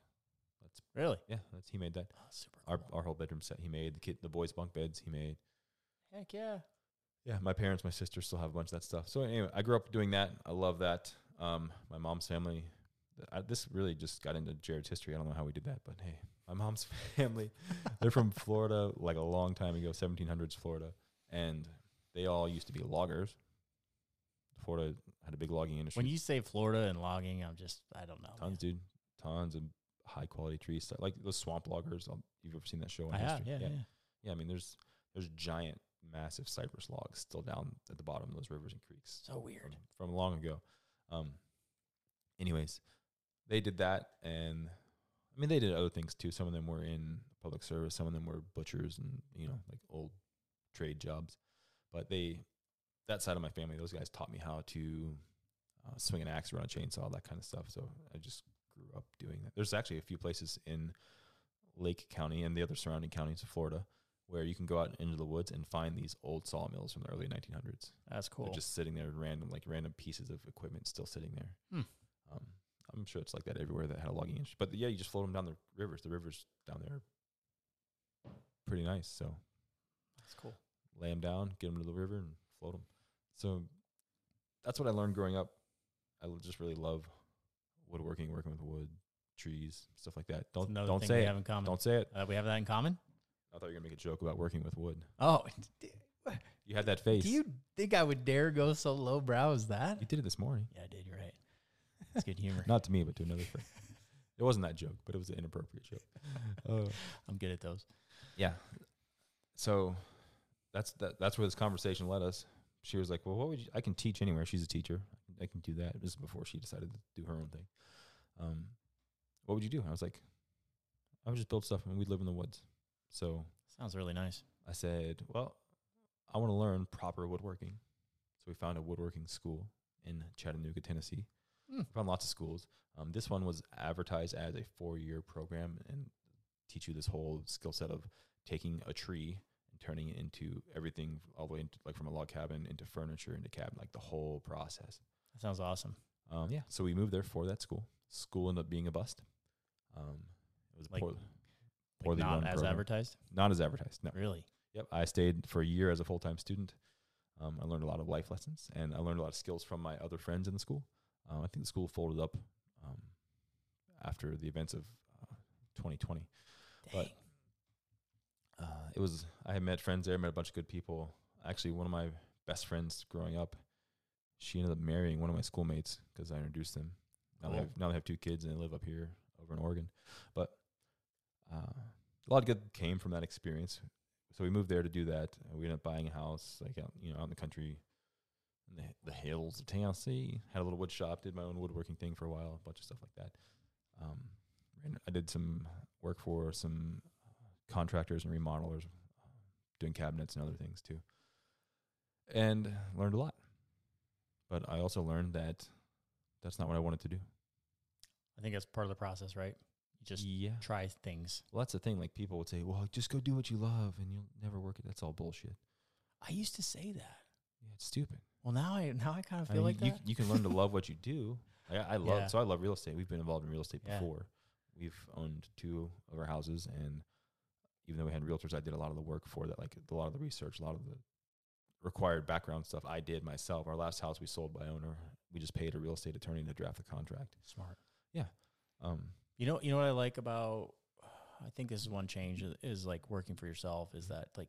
That's Really? yeah, that's he made that. Oh, super Our cool. our whole bedroom set he made. The kid, the boys' bunk beds he made. Heck yeah. Yeah, my parents, my sister still have a bunch of that stuff. So anyway, I grew up doing that. I love that. Um, my mom's family. I, this really just got into Jared's history. I don't know how we did that, but hey, my mom's family, they're from Florida, like a long time ago, 1700s Florida, and they all used to be loggers. Florida had a big logging industry. When you say Florida and logging, I'm just I don't know. tons, dude, tons of high quality trees, like those swamp loggers. Um, You've ever seen that show on I have, history? yeah, yeah. Yeah, I mean, there's there's giant, massive cypress logs still down at the bottom of those rivers and creeks So weird. from, from long ago. Um, anyways, they did that, and I mean, they did other things too. Some of them were in public service, some of them were butchers and you know, like old trade jobs. But they, that side of my family, those guys taught me how to uh, swing an axe, run a chainsaw, that kind of stuff. So I just grew up doing that. There's actually a few places in Lake County and the other surrounding counties of Florida where you can go out into the woods and find these old sawmills from the early 1900s. That's cool. They're just sitting there, random like random pieces of equipment still sitting there. Hmm. Um, I'm sure it's like that everywhere that had a logging industry. But yeah, you just float them down the rivers. The rivers down there are pretty nice. So That's cool. lay them down, get them to the river, and float them. So that's what I learned growing up. I just really love woodworking, working with wood, trees, stuff like that. Don't don't say we it. have in common. Don't say it. Uh, we have that in common. I thought you were gonna make a joke about working with wood. Oh, You had that face. do you think I would dare go so low brow as that? You did it this morning. Yeah, I did. You're right. It's good humor. Not to me, but to another friend. It wasn't that joke, but it was an inappropriate joke. Uh, I'm good at those. yeah. So that's that. That's where this conversation led us. She was like, "Well, what would you, I can teach anywhere? She's a teacher. I can do that." This is before she decided to do her own thing. Um, what would you do? I was like, "I would just build stuff, and we'd live in the woods." So Sounds really nice. I said, "Well, I want to learn proper woodworking." So we found a woodworking school in Chattanooga, Tennessee. Hmm. Found lots of schools. Um, this one was advertised as a four-year program and teach you this whole skill set of taking a tree and turning it into everything all the way into like from a log cabin into furniture into cabin, like the whole process. That sounds awesome. Um, yeah, so we moved there for that school. School ended up being a bust. Um, it was Like- poor, Like not as program. advertised. not as advertised. No. Really? Yep, I stayed for a year as a full time student. Um, I learned a lot of life lessons, and I learned a lot of skills from my other friends in the school. Uh, I think the school folded up um, after the events of uh, 2020. Dang. But- Uh, it was I had met friends there, met a bunch of good people. Actually, one of my best friends growing up, she ended up marrying one of my schoolmates because I introduced them. Now, they have, now they have two kids and they live up here over in Oregon. But uh, a lot of good came from that experience. So we moved there to do that. Uh, we ended up buying a house, like out, you know, out in the country, in the the hills of Tennessee. Had a little wood shop. Did my own woodworking thing for a while. A bunch of stuff like that. Um, I did some work for some uh, contractors and remodelers, uh, doing cabinets and other things too, and learned a lot. But I also learned that that's not what I wanted to do. I think that's part of the process, right? Just yeah. try things. Well, that's the thing. Like people would say, "Well, just go do what you love, and you'll never work it." That's all bullshit. I used to say that. Yeah, it's stupid. Well, now I now I kind of I feel mean, like you, that. you can learn to love what you do. I, I love Yeah. so I love real estate. We've been involved in real estate Yeah. before. We've owned two of our houses, and even though we had realtors, I did a lot of the work for that, like a lot of the research, a lot of the required background stuff. I did myself. Our last house we sold by owner. We just paid a real estate attorney to draft the contract. Smart. Yeah. Um, You know, you know what I like about. I think this is one change is, like working for yourself. Is that like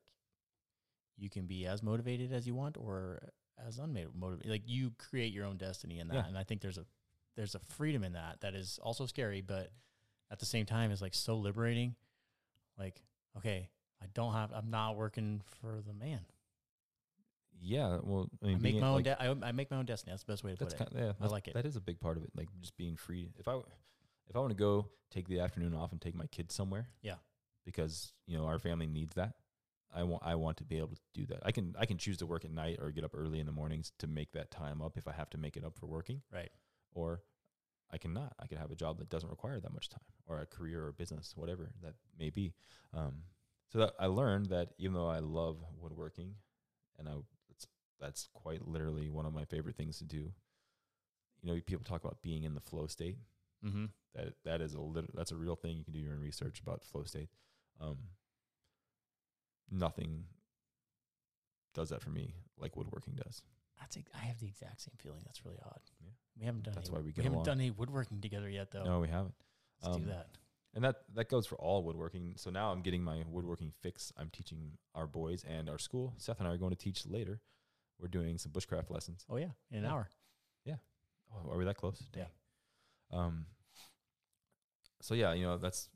you can be as motivated as you want or as unmotivated. Like you create your own destiny in that, Yeah. and I think there's a there's a freedom in that that is also scary, but at the same time is like so liberating. Like, okay, I don't have. I'm not working for the man. yeah. Well, I mean, I make my own. like- de- I, I make my own destiny. That's the best way to put it. kind yeah, I like it. That is a big part of it, like just being free. If I if I want to go take the afternoon off and take my kids somewhere, Yeah. because you know our family needs that. I want I want to be able to do that. I can I can choose to work at night or get up early in the mornings to make that time up if I have to make it up for working, Right. or I cannot. I could have a job that doesn't require that much time, or a career or business, whatever that may be. Um, so that I learned that even though I love woodworking, and I it's that's quite literally one of my favorite things to do. You know, people talk about being in the flow state. Mm-hmm. That that is a lit- that's a real thing. You can do your own research about flow state. Um, nothing does that for me like woodworking does. That's I have the exact same feeling. That's really odd. Yeah. We haven't done. That's any, why we we haven't along. done any woodworking together yet, though. No, we haven't. Let's um, do that. And that that goes for all woodworking. So now I'm getting my woodworking fix. I'm teaching our boys and our school. Seth and I are going to teach later. We're doing some bushcraft lessons. Oh yeah, in an yeah. hour. Oh, are we that close? Yeah. Um. So yeah, you know that's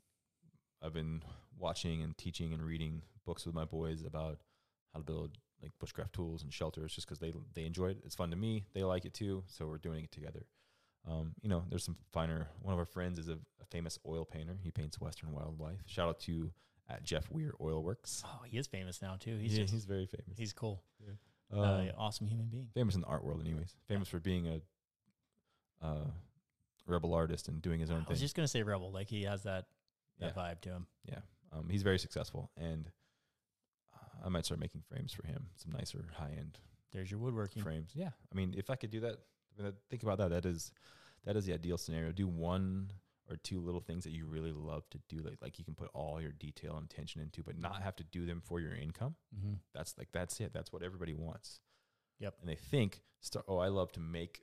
I've been watching and teaching and reading books with my boys about how to build like bushcraft tools and shelters, just because they they enjoy it. It's fun to me. They like it too. So we're doing it together. Um, you know, there's some finer. One of our friends is a, a famous oil painter. He paints western wildlife. Shout out to at Jeff Weir Oil Works. Oh, he is famous now too. He's yeah, just, he's very famous. he's cool. Uh, Uh, awesome human being. famous in the art world, anyways. Famous for being a uh, rebel artist and doing his own thing. I was just gonna say rebel. Like he has that that Yeah. vibe to him. Yeah, um, he's very successful, and uh, I might start making frames for him. Some nicer, high end There's your woodworking. frames. Yeah, I mean, if I could do that, I mean, think about that. That is that is the ideal scenario. Do one or two little things that you really love to do, like like you can put all your detail and attention into, but not have to do them for your income. Mm-hmm. That's like that's it. That's what everybody wants. Yep. And they think, oh, I love to make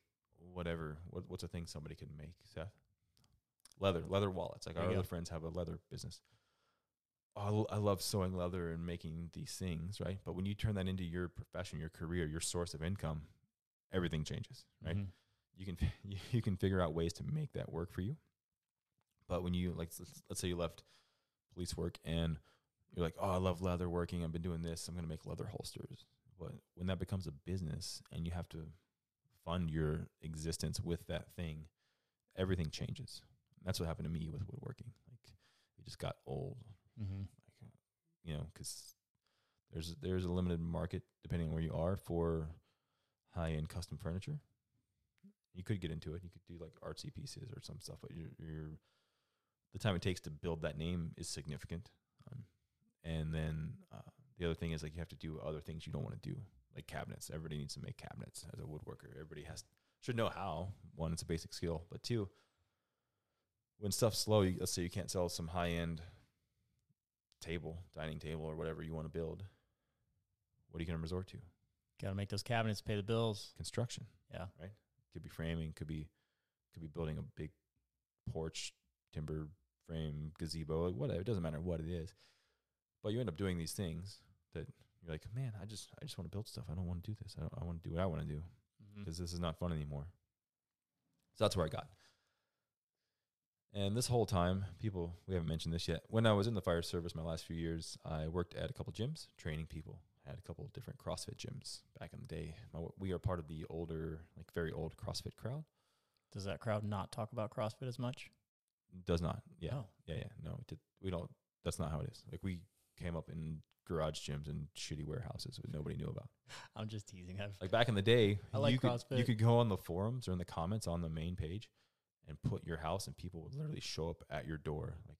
whatever. What, what's a thing somebody can make, Seth? Leather, leather wallets. Like There our other go. friends have a leather business. Oh, I love sewing leather and making these things, right? But when you turn that into your profession, your career, your source of income, everything changes, right? Mhm. you can you, you can figure out ways to make that work for you. But when you like let's, let's say you left police work and you're like, "Oh, I love leather working. I've been doing this. I'm going to make leather holsters." But when that becomes a business and you have to fund your existence with that thing, everything changes. That's what happened to me with woodworking. Like it just got old Mhm. like you know because there's there's a limited market depending on where you are for high end custom furniture. You could get into it. You could do like artsy pieces or some stuff, but you're, you're the time it takes to build that name is significant. Um, and then uh, the other thing is like you have to do other things you don't want to do, like cabinets. Everybody needs to make cabinets as a woodworker. Everybody has should know how. One, it's a basic skill, but two, when stuff's slow, you, let's say you can't sell some high end table, dining table, or whatever you want to build. What are you going to resort to? Got to make those cabinets pay the bills. Construction. Yeah. Right. Could be framing. Could be could be building a big porch, timber frame, gazebo. like, Whatever. It doesn't matter what it is. But you end up doing these things that you're like, man, I just I just want to build stuff. I don't want to do this. I, don't, I want to do what I want to do mm-hmm. because this is not fun anymore. So that's where I got. And this whole time, people, we haven't mentioned this yet. When I was in the fire service my last few years, I worked at a couple gyms training people. I Had a couple different CrossFit gyms back in the day. My, we are part of the older, like very old CrossFit crowd. Does that crowd not talk about CrossFit as much? Does not. Yeah. Oh. Yeah. Yeah. No, it did, we don't. That's not how it is. Like we came up in garage gyms and shitty warehouses that nobody knew about. I'm just teasing. I've, Like back in the day, I like you could you could go on the forums or in the comments on the main page and put your house, and people would literally show up at your door. Like,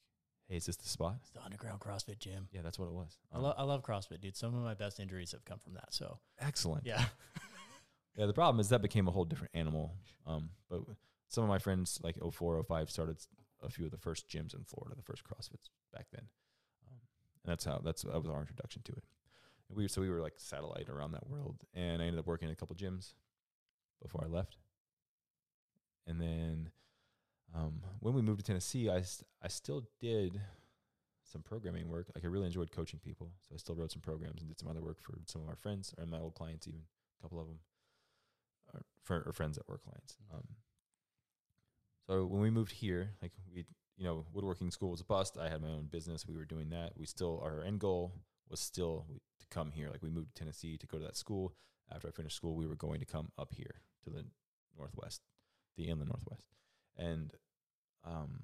hey, is this the spot? it's the underground CrossFit gym. Yeah, that's what it was. I, Um, lo- I love CrossFit, dude. Some of my best injuries have come from that. So excellent. yeah, Yeah, the problem is that became a whole different animal. Um, but some of my friends, like 04, 05, started a few of the first gyms in Florida, the first CrossFits back then. And that's how that's that was our introduction to it. And we so we were like satellite around that world, and I ended up working in a couple gyms before I left. And then um, when we moved to Tennessee, I st- I still did some programming work. Like I really enjoyed coaching people, so I still wrote some programs and did some other work for some of our friends or my old clients, even a couple of them, or, fr- or friends that were clients. Um, so when we moved here, like we, you know, woodworking school was a bust. I had my own business. We were doing that. We still our end goal was still to come here. Like we moved to Tennessee to go to that school. After I finished school, we were going to come up here to the northwest, the inland northwest, and um,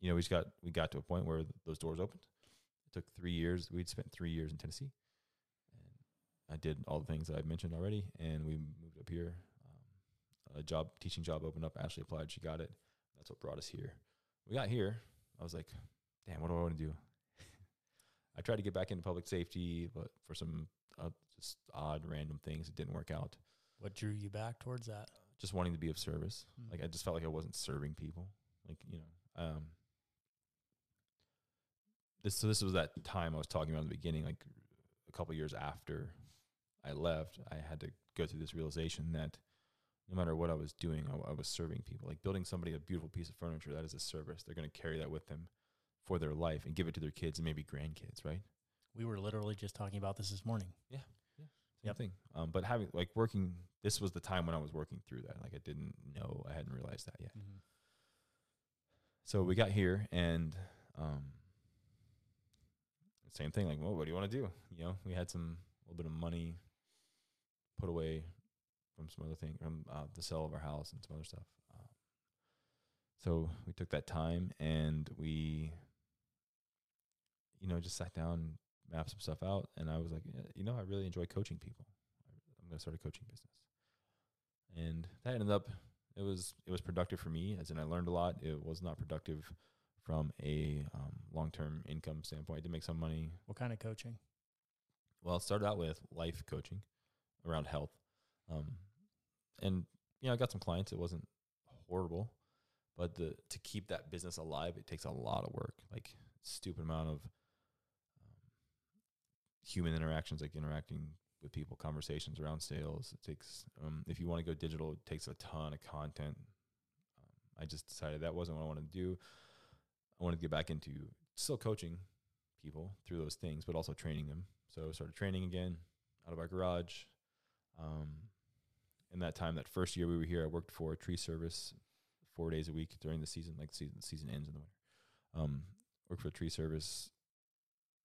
you know, we just got we got to a point where those doors opened. It took three years. We'd spent three years in Tennessee, and I did all the things that I mentioned already. And we moved up here. Um, a job, teaching job opened up. Ashley applied. She got it. That's what brought us here. We got here. I was like, damn, what do I want to do? I tried to get back into public safety, but for some uh, just odd, random things. It didn't work out. What drew you back towards that? Just wanting to be of service. Mm. Like I just felt like I wasn't serving people. Like you know, um, this so this was that time I was talking about in the beginning. Like a couple years after I left, I had to go through this realization that no matter what I was doing, I, I was serving people. Like building somebody a beautiful piece of furniture, that is a service. They're going to carry that with them for their life and give it to their kids and maybe grandkids, right? We were literally just talking about this this morning. Yeah. Yeah. Same Yep. thing. Um, but having like working, this was the time when I was working through that. Like I didn't know, I hadn't realized that yet. Mm-hmm. So we got here and um, same thing. Like, well, what do you want to do? You know, we had some a little bit of money put away from some other thing, from uh, the sale of our house and some other stuff. Um, so we took that time and we, you know, just sat down, mapped some stuff out, and I was like, you know, I really enjoy coaching people. I'm going to start a coaching business, and that ended up it was it was productive for me as in I learned a lot. It was not productive from a um, long term income standpoint. I did make some money. What kind of coaching? Well, it started out with life coaching around health, um, and you know I got some clients. It wasn't horrible, but the to keep that business alive, it takes a lot of work, like stupid amount of um, human interactions, like interacting with people, conversations around sales. It takes um, if you want to go digital, it takes a ton of content. Um, I just decided that wasn't what I wanted to do. I wanted to get back into still coaching people through those things, but also training them. So I started training again out of our garage. Um, in that time, that first year we were here, I worked for a tree service four days a week during the season. Like the season, the season ends in the winter. Um, worked for a tree service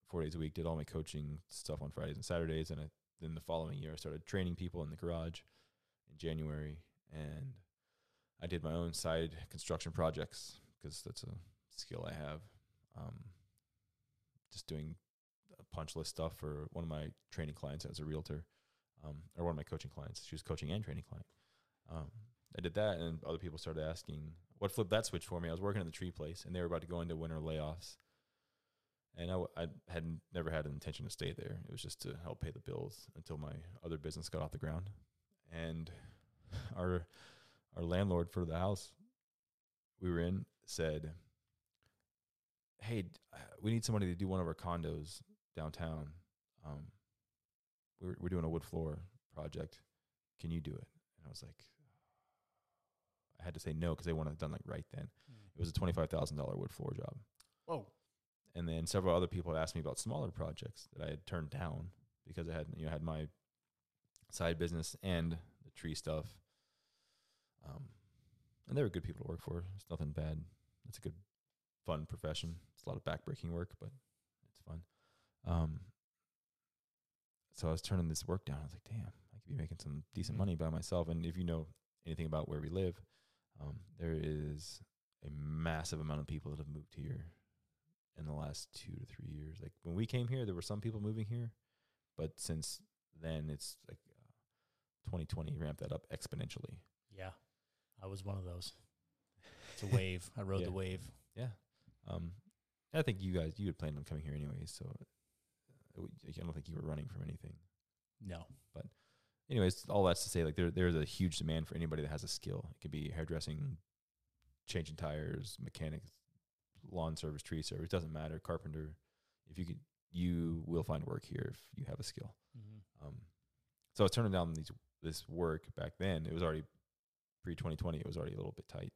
four days a week. Did all my coaching stuff on Fridays and Saturdays, and I, then the following year I started training people in the garage in January, and I did my own side construction projects because that's a skill I have. Um, just doing punch list stuff for one of my training clients as a realtor, um, or one of my coaching clients. She was coaching and training client. Um, I did that, and other people started asking what flipped that switch for me. I was working at the tree place, and they were about to go into winter layoffs, and I had n- never had an intention to stay there. It was just to help pay the bills until my other business got off the ground, and our our landlord for the house we were in said, "Hey, we need somebody to do one of our condos downtown. Um, we're we're doing a wood floor project. Can you do it?" And I was like, I had to say no because they wanted it done like right then. It was a twenty five thousand dollar wood floor job, Whoa. and then several other people had asked me about smaller projects that I had turned down because I had you know had my side business and the tree stuff. Um, and they were good people to work for. It's nothing bad. It's a good, fun profession. It's a lot of backbreaking work, but it's fun. Um, so I was turning this work down. I was like, damn, I could be making some decent Mhm. money by myself. And if you know anything about where we live, um, there is a massive amount of people that have moved here in the last two to three years. Like when we came here, there were some people moving here, but since then, it's like uh, 2020 ramped that up exponentially. Yeah. I was one of those. It's a wave. I rode Yeah. the wave. Yeah. Um, I think you guys you had planned on coming here anyways, so I don't think you were running from anything. No. But anyways, all that's to say, like there there's a huge demand for anybody that has a skill. It could be hairdressing, changing tires, mechanics, lawn service, tree service. Doesn't matter. Carpenter. If you could, you will find work here if you have a skill. Mm-hmm. Um, so I was turning down these this work back then. It was already pre 2020. It was already a little bit tight.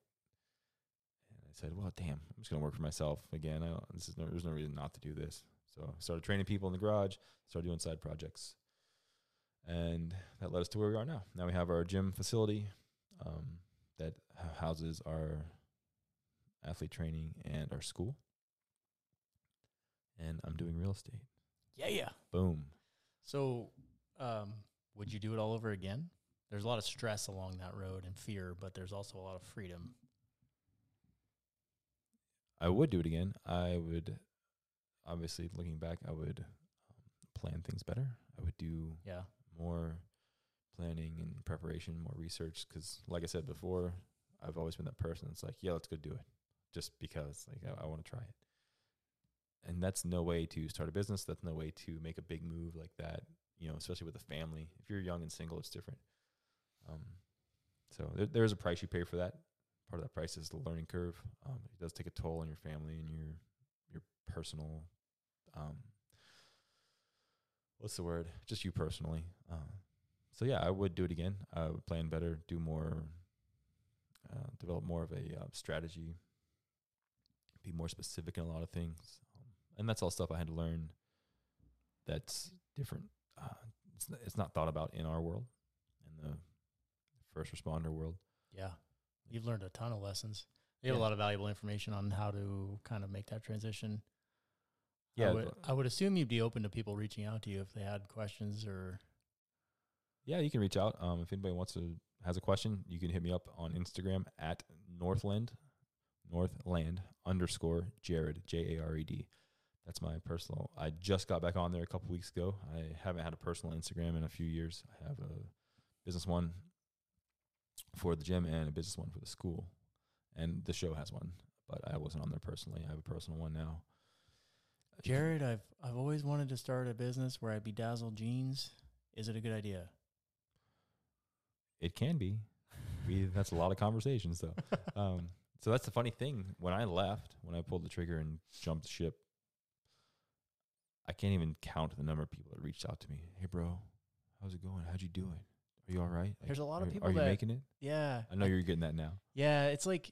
And I said, "Well, damn, I'm just gonna work for myself again. I don't, this is no, there's no reason not to do this." So I started training people in the garage. Started doing side projects, and that led us to where we are now. Now we have our gym facility um, that houses our athlete training and our school. And I'm doing real estate. Yeah, yeah. Boom. So, um, would you do it all over again? There's a lot of stress along that road and fear, but there's also a lot of freedom. I would do it again. I would, obviously, looking back, I would um, plan things better. I would do Yeah. more planning and preparation, more research. Because, like I said before, I've always been that person that's like, yeah, let's go do it, just because like I, I want to try it. And that's no way to start a business. That's no way to make a big move like that. you know, especially with a family. If you're young and single, it's different. Um, so there, there's a price you pay for that. Part of that price is the learning curve. Um, it does take a toll on your family and your your personal. Um, what's the word? Just you personally. Uh, so yeah, I would do it again. I would plan better, do more, uh, develop more of a uh, strategy, be more specific in a lot of things, um, and that's all stuff I had to learn. That's different. Uh, it's it's not thought about in our world, in the first responder world. Yeah. You've learned a ton of lessons. You have Yeah. a lot of valuable information on how to kind of make that transition. I Yeah, would, I would assume you'd be open to people reaching out to you if they had questions or Yeah, you can reach out. Um, if anybody wants to has a question, you can hit me up on Instagram at Northland, Northland underscore Jared J A R E D. That's my personal. I just got back on there a couple weeks ago. I haven't had a personal Instagram in a few years. I have a business one for the gym and a business one for the school, and the show has one, but I wasn't on there personally. I have a personal one now. Jared, I've I've always wanted to start a business where I bedazzle jeans. Is it a good idea? It can be. We that's a lot of conversations though. um, so that's the funny thing. When I left, when I pulled the trigger and jumped ship, I can't even count the number of people that reached out to me. Hey, bro, how's it going? How'd you do it? Are you all right? Like, There's a lot of are- people Are you that- making it? Yeah. I know you're getting that now. Yeah, it's like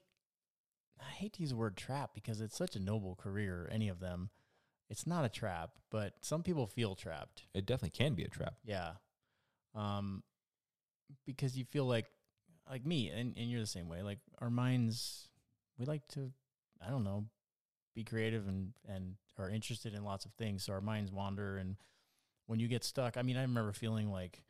I hate to use the word trap because it's such a noble career, any of them. It's not a trap, but some people feel trapped. It definitely can be a trap. Yeah. Um because you feel like like me and, and you're the same way. Like our minds we like to I don't know, be creative and and are interested in lots of things. So our minds wander and when you get stuck, I mean I remember feeling like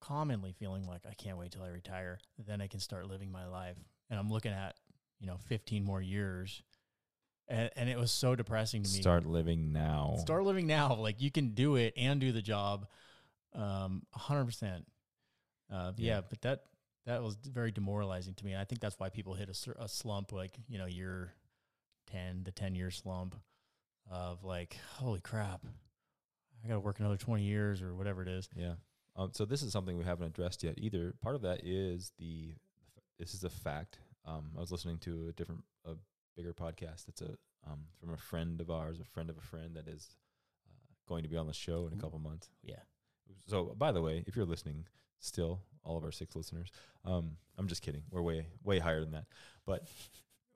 commonly feeling like I can't wait till I retire. Then I can start living my life. And I'm looking at, you know, 15 more years. And, and it was so depressing to me. Start living now. Start living now. Like you can do it and do the job, um, hundred percent. Uh, yeah. Yeah. but that that was very demoralizing to me. And I think that's why people hit a, a slump, like you know, year ten, the ten year slump of like, holy crap, I got to work another twenty years or whatever it is. Yeah. Um, so this is something we haven't addressed yet either. Part of that is the this is a fact. Um, I was listening to a different, a bigger podcast. It's a um, from a friend of ours, a friend of a friend that is uh, going to be on the show in a couple months. Yeah, So, by the way, if you're listening, still all of our six listeners, um, I'm just kidding. We're way way higher than that, but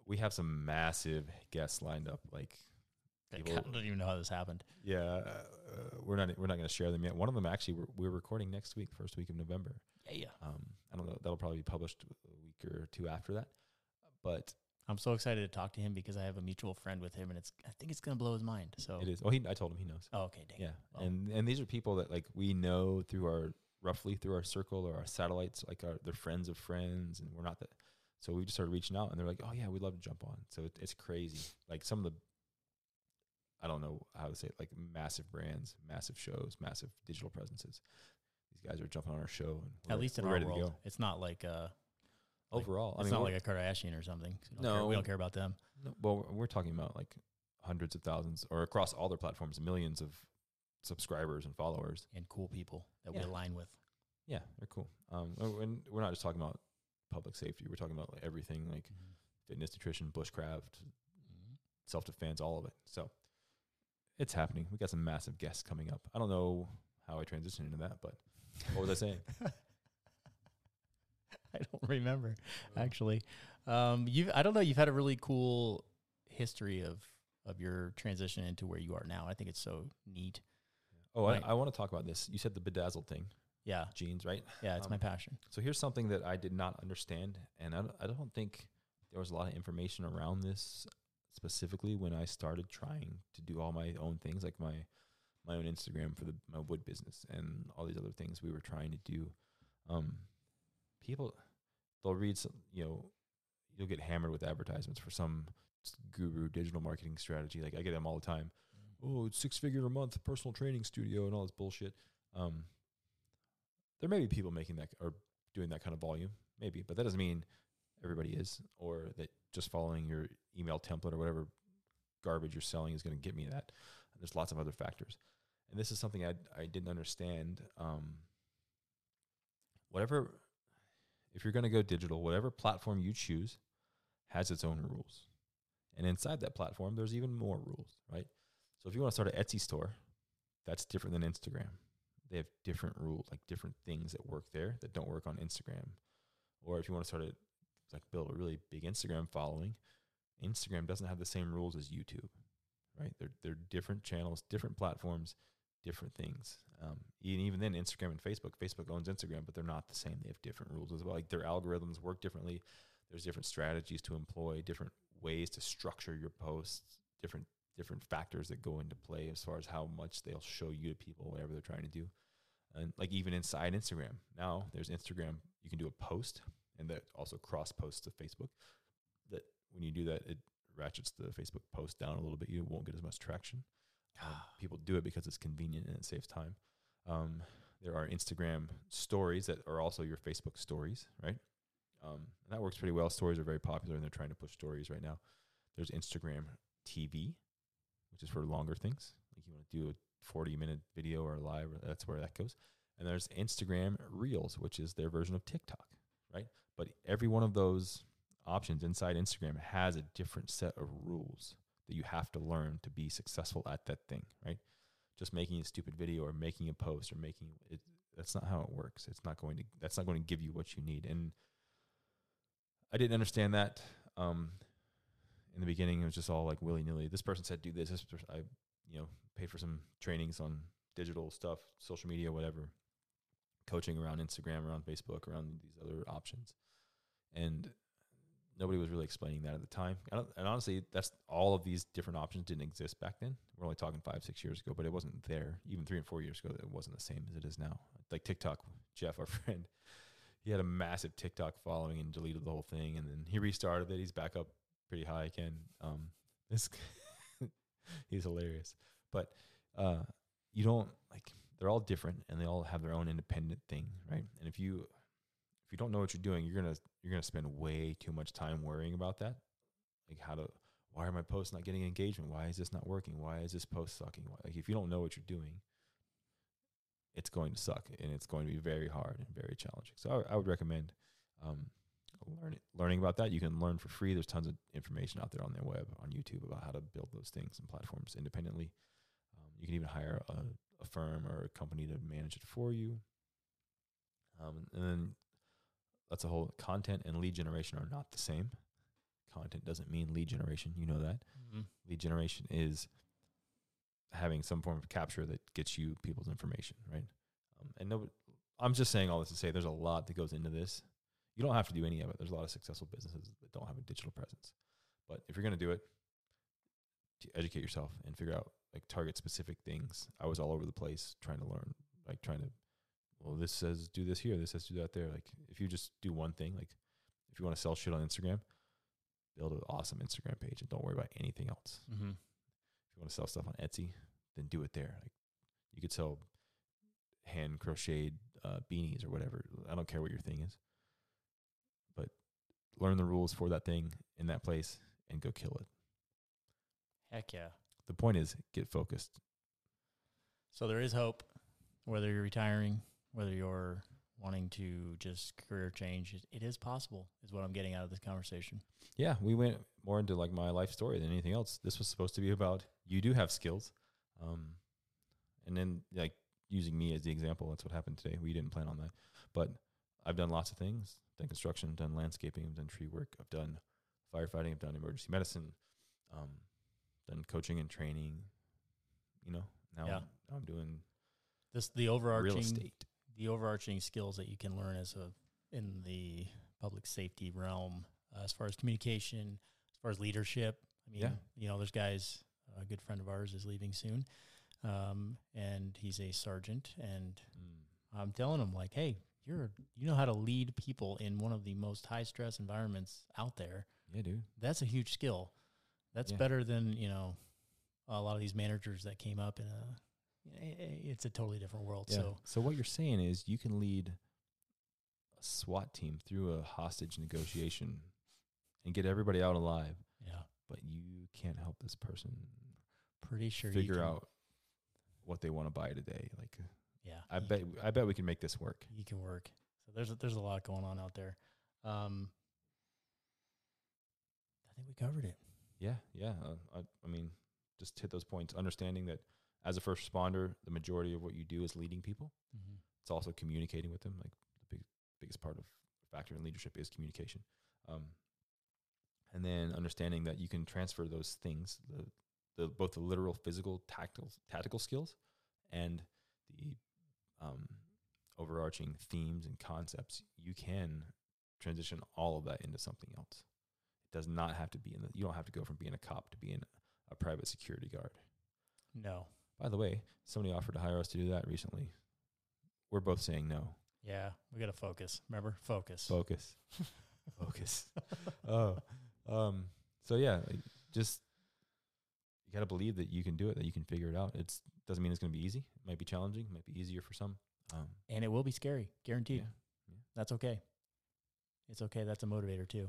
we have some massive guests lined up. Like, I People- don't even know how this happened. yeah, uh, we're not we're not going to share them yet. One of them actually we're, we're recording next week, first week of November. Yeah, yeah. Um, I don't know. That'll probably be published a week or two after that. But I'm so excited to talk to him because I have a mutual friend with him, and it's I think it's gonna blow his mind. So, it is. Oh, he. I told him he knows. oh, okay, dang. Yeah, Well. and and these are people that like we know through our roughly through our circle or our satellites, like our they're friends of friends, and we're not that. So we just started reaching out, and they're like, "Oh yeah, we'd love to jump on." So it, it's crazy. Like some of the, I don't know how to say it, like massive brands, massive shows, massive digital presences. These guys are jumping on our show, and At least in our world, it's not like uh, like- Overall, I it's mean, not like a Kardashian or something. So we don't care- we don't care about them. No, well, we're- talking about like hundreds of thousands, or across all their platforms, millions of subscribers and followers. and cool people that Yeah. we align with. Yeah, they're cool. Um, and and we're not just talking about public safety. We're talking about like everything, like fitness, nutrition, bushcraft, self defense, all of it. So it's happening. We got some massive guests coming up. I don't know how I transitioned into that, but what was I saying? I don't remember actually. Um, you I don't know. You've had a really cool history of of your transition into where you are now. I think it's so neat. Oh, I, Right. I want to talk about this. You said the bedazzled thing, Yeah, jeans, right? yeah, it's my Um, passion. So here's something that I did not understand, and I don't, I don't think there was a lot of information around this specifically when I started trying to do all my own things, like my my own Instagram for the my wood business and all these other things we were trying to do. Um, people they'll read some, you know, you'll get hammered with advertisements for some guru digital marketing strategy. Like I get them all the time. Oh, it's six figure a month personal training studio and all this bullshit. Um, there may be people making that or doing that kind of volume, maybe, but that doesn't mean everybody is, or that just following your email template or whatever garbage you're selling is going to get me that. There's lots of other factors, and this is something I I didn't understand. Um, whatever, if you're going to go digital, whatever platform you choose has its own rules, and inside that platform, there's even more rules, right? So if you want to start an Etsy store, that's different than Instagram. They have different rules, like different things that work there that don't work on Instagram. Or if you want to start a like build a really big Instagram following, Instagram doesn't have the same rules as YouTube, right? They're they're different channels, different platforms, different things. Um, and even then, Instagram and Facebook, Facebook owns Instagram, but they're not the same. They have different rules as well. Like their algorithms work differently. There's different strategies to employ, different ways to structure your posts, different different factors that go into play as far as how much they'll show you to people, whatever they're trying to do. And like even inside Instagram, now there's Instagram. You can do a post, and that also cross posts to Facebook. That when you do that, it ratchets the Facebook post down a little bit. You won't get as much traction. Um, people do it because it's convenient and it saves time. Um, there are Instagram stories that are also your Facebook stories, right? Um, and that works pretty well. Stories are very popular, and they're trying to push stories right now. There's Instagram TV, which is for longer things. Like you want to do a 40 minute video or live, that's where that goes. And there's Instagram Reels, which is their version of TikTok, right? But every one of those options inside Instagram has a different set of rules that you have to learn to be successful at that thing, right? Just making a stupid video or making a post or making it that's not how it works. It's not going to that's not going to give you what you need. And I didn't understand that. Um, in the beginning, it was just all like willy nilly. This person said do this. This person, I, you know, paid for some trainings on digital stuff, social media, whatever, coaching around Instagram, around Facebook, around these other options, and nobody was really explaining that at the time. And honestly, that's all of these different options didn't exist back then. We're only talking five, six years ago, but it wasn't there. Even three and four years ago, it wasn't the same as it is now. Like TikTok, Jeff, our friend, he had a massive TikTok following and deleted the whole thing, and then he restarted it. He's back up pretty high again. Um, this he's hilarious, but uh, you don't like they're all different and they all have their own independent thing, right? And if you if you don't know what you're doing, you're gonna you're gonna spend way too much time worrying about that. Like how to why are my posts not getting engagement? Why is this not working? Why is this post sucking? Like if you don't know what you're doing, it's going to suck and it's going to be very hard and very challenging. So I, would recommend um, learning learning about that. You can learn for free. There's tons of information out there on their web on YouTube about how to build those things and platforms independently. Um, you can even hire a, a, firm or a company to manage it for you. Um, and then that's a whole content and lead generation are not the same. Content doesn't mean lead generation. You know that. Mm-hmm. Lead generation is having some form of capture that gets you people's information, right? Um, and no, I'm just saying all this to say there's a lot that goes into this. You don't have to do any of it. There's a lot of successful businesses that don't have a digital presence. But if you're going to do it, educate yourself and figure out like target specific things. I was all over the place trying to learn, like trying to, well, this says do this here, this says do that there. Like if you just do one thing, like if you want to sell shit on Instagram, build an awesome Instagram page and don't worry about anything else. Mm-hmm. If you want to sell stuff on Etsy, then do it there. Like you could sell hand crocheted uh, beanies or whatever. I don't care what your thing is but learn the rules for that thing in that place and go kill it. Heck yeah. The point is get focused. So there is hope, whether you're retiring, whether you're wanting to just career change, it is possible, is what I'm getting out of this conversation. Yeah, we went more into like my life story than anything else. This was supposed to be about you do have skills. Um, and then like using me as the example, that's what happened today. We didn't plan on that. But I've done lots of things done construction, done landscaping, I've done tree work, I've done firefighting, I've done emergency medicine, um, done coaching and training. You know, now, yeah. I'm, now I'm doing this the overarching real estate. The overarching skills that you can learn as a in the public safety realm, uh, as far as communication, as far as leadership. I mean, yeah. you know, there's guys. A good friend of ours is leaving soon, um, and he's a sergeant. And mm. I'm telling him like, hey, you're you know how to lead people in one of the most high stress environments out there. Yeah, dude. That's a huge skill. That's yeah. better than, you know, a lot of these managers that came up in a it's a totally different world. Yeah. So So what you're saying is you can lead a SWAT team through a hostage negotiation and get everybody out alive. Yeah. But you can't help this person pretty sure figure out what they want to buy today. Like Yeah. I bet I bet we can make this work. you can work. So there's a, there's a lot going on out there. Um, I think we covered it. Yeah, yeah. Uh, I, I mean, just hit those points. Understanding that as a first responder, the majority of what you do is leading people. Mm-hmm. It's also communicating with them. Like the big, biggest part of factor in leadership is communication. Um, and then understanding that you can transfer those things, the, the both the literal, physical, tactical, tactical skills, and the um, overarching themes and concepts. You can transition all of that into something else. It does not have to be in the. You don't have to go from being a cop to being a private security guard. No. By the way, somebody offered to hire us to do that recently. We're both saying no. Yeah, we got to focus. Remember, focus. Focus. Focus. oh. Um, so yeah, like, just you gotta believe that you can do it, that you can figure it out. It's doesn't mean it's gonna be easy. It might be challenging, It might be easier for some. Um, and it will be scary, guaranteed. yeah. That's okay. It's okay. That's a motivator too.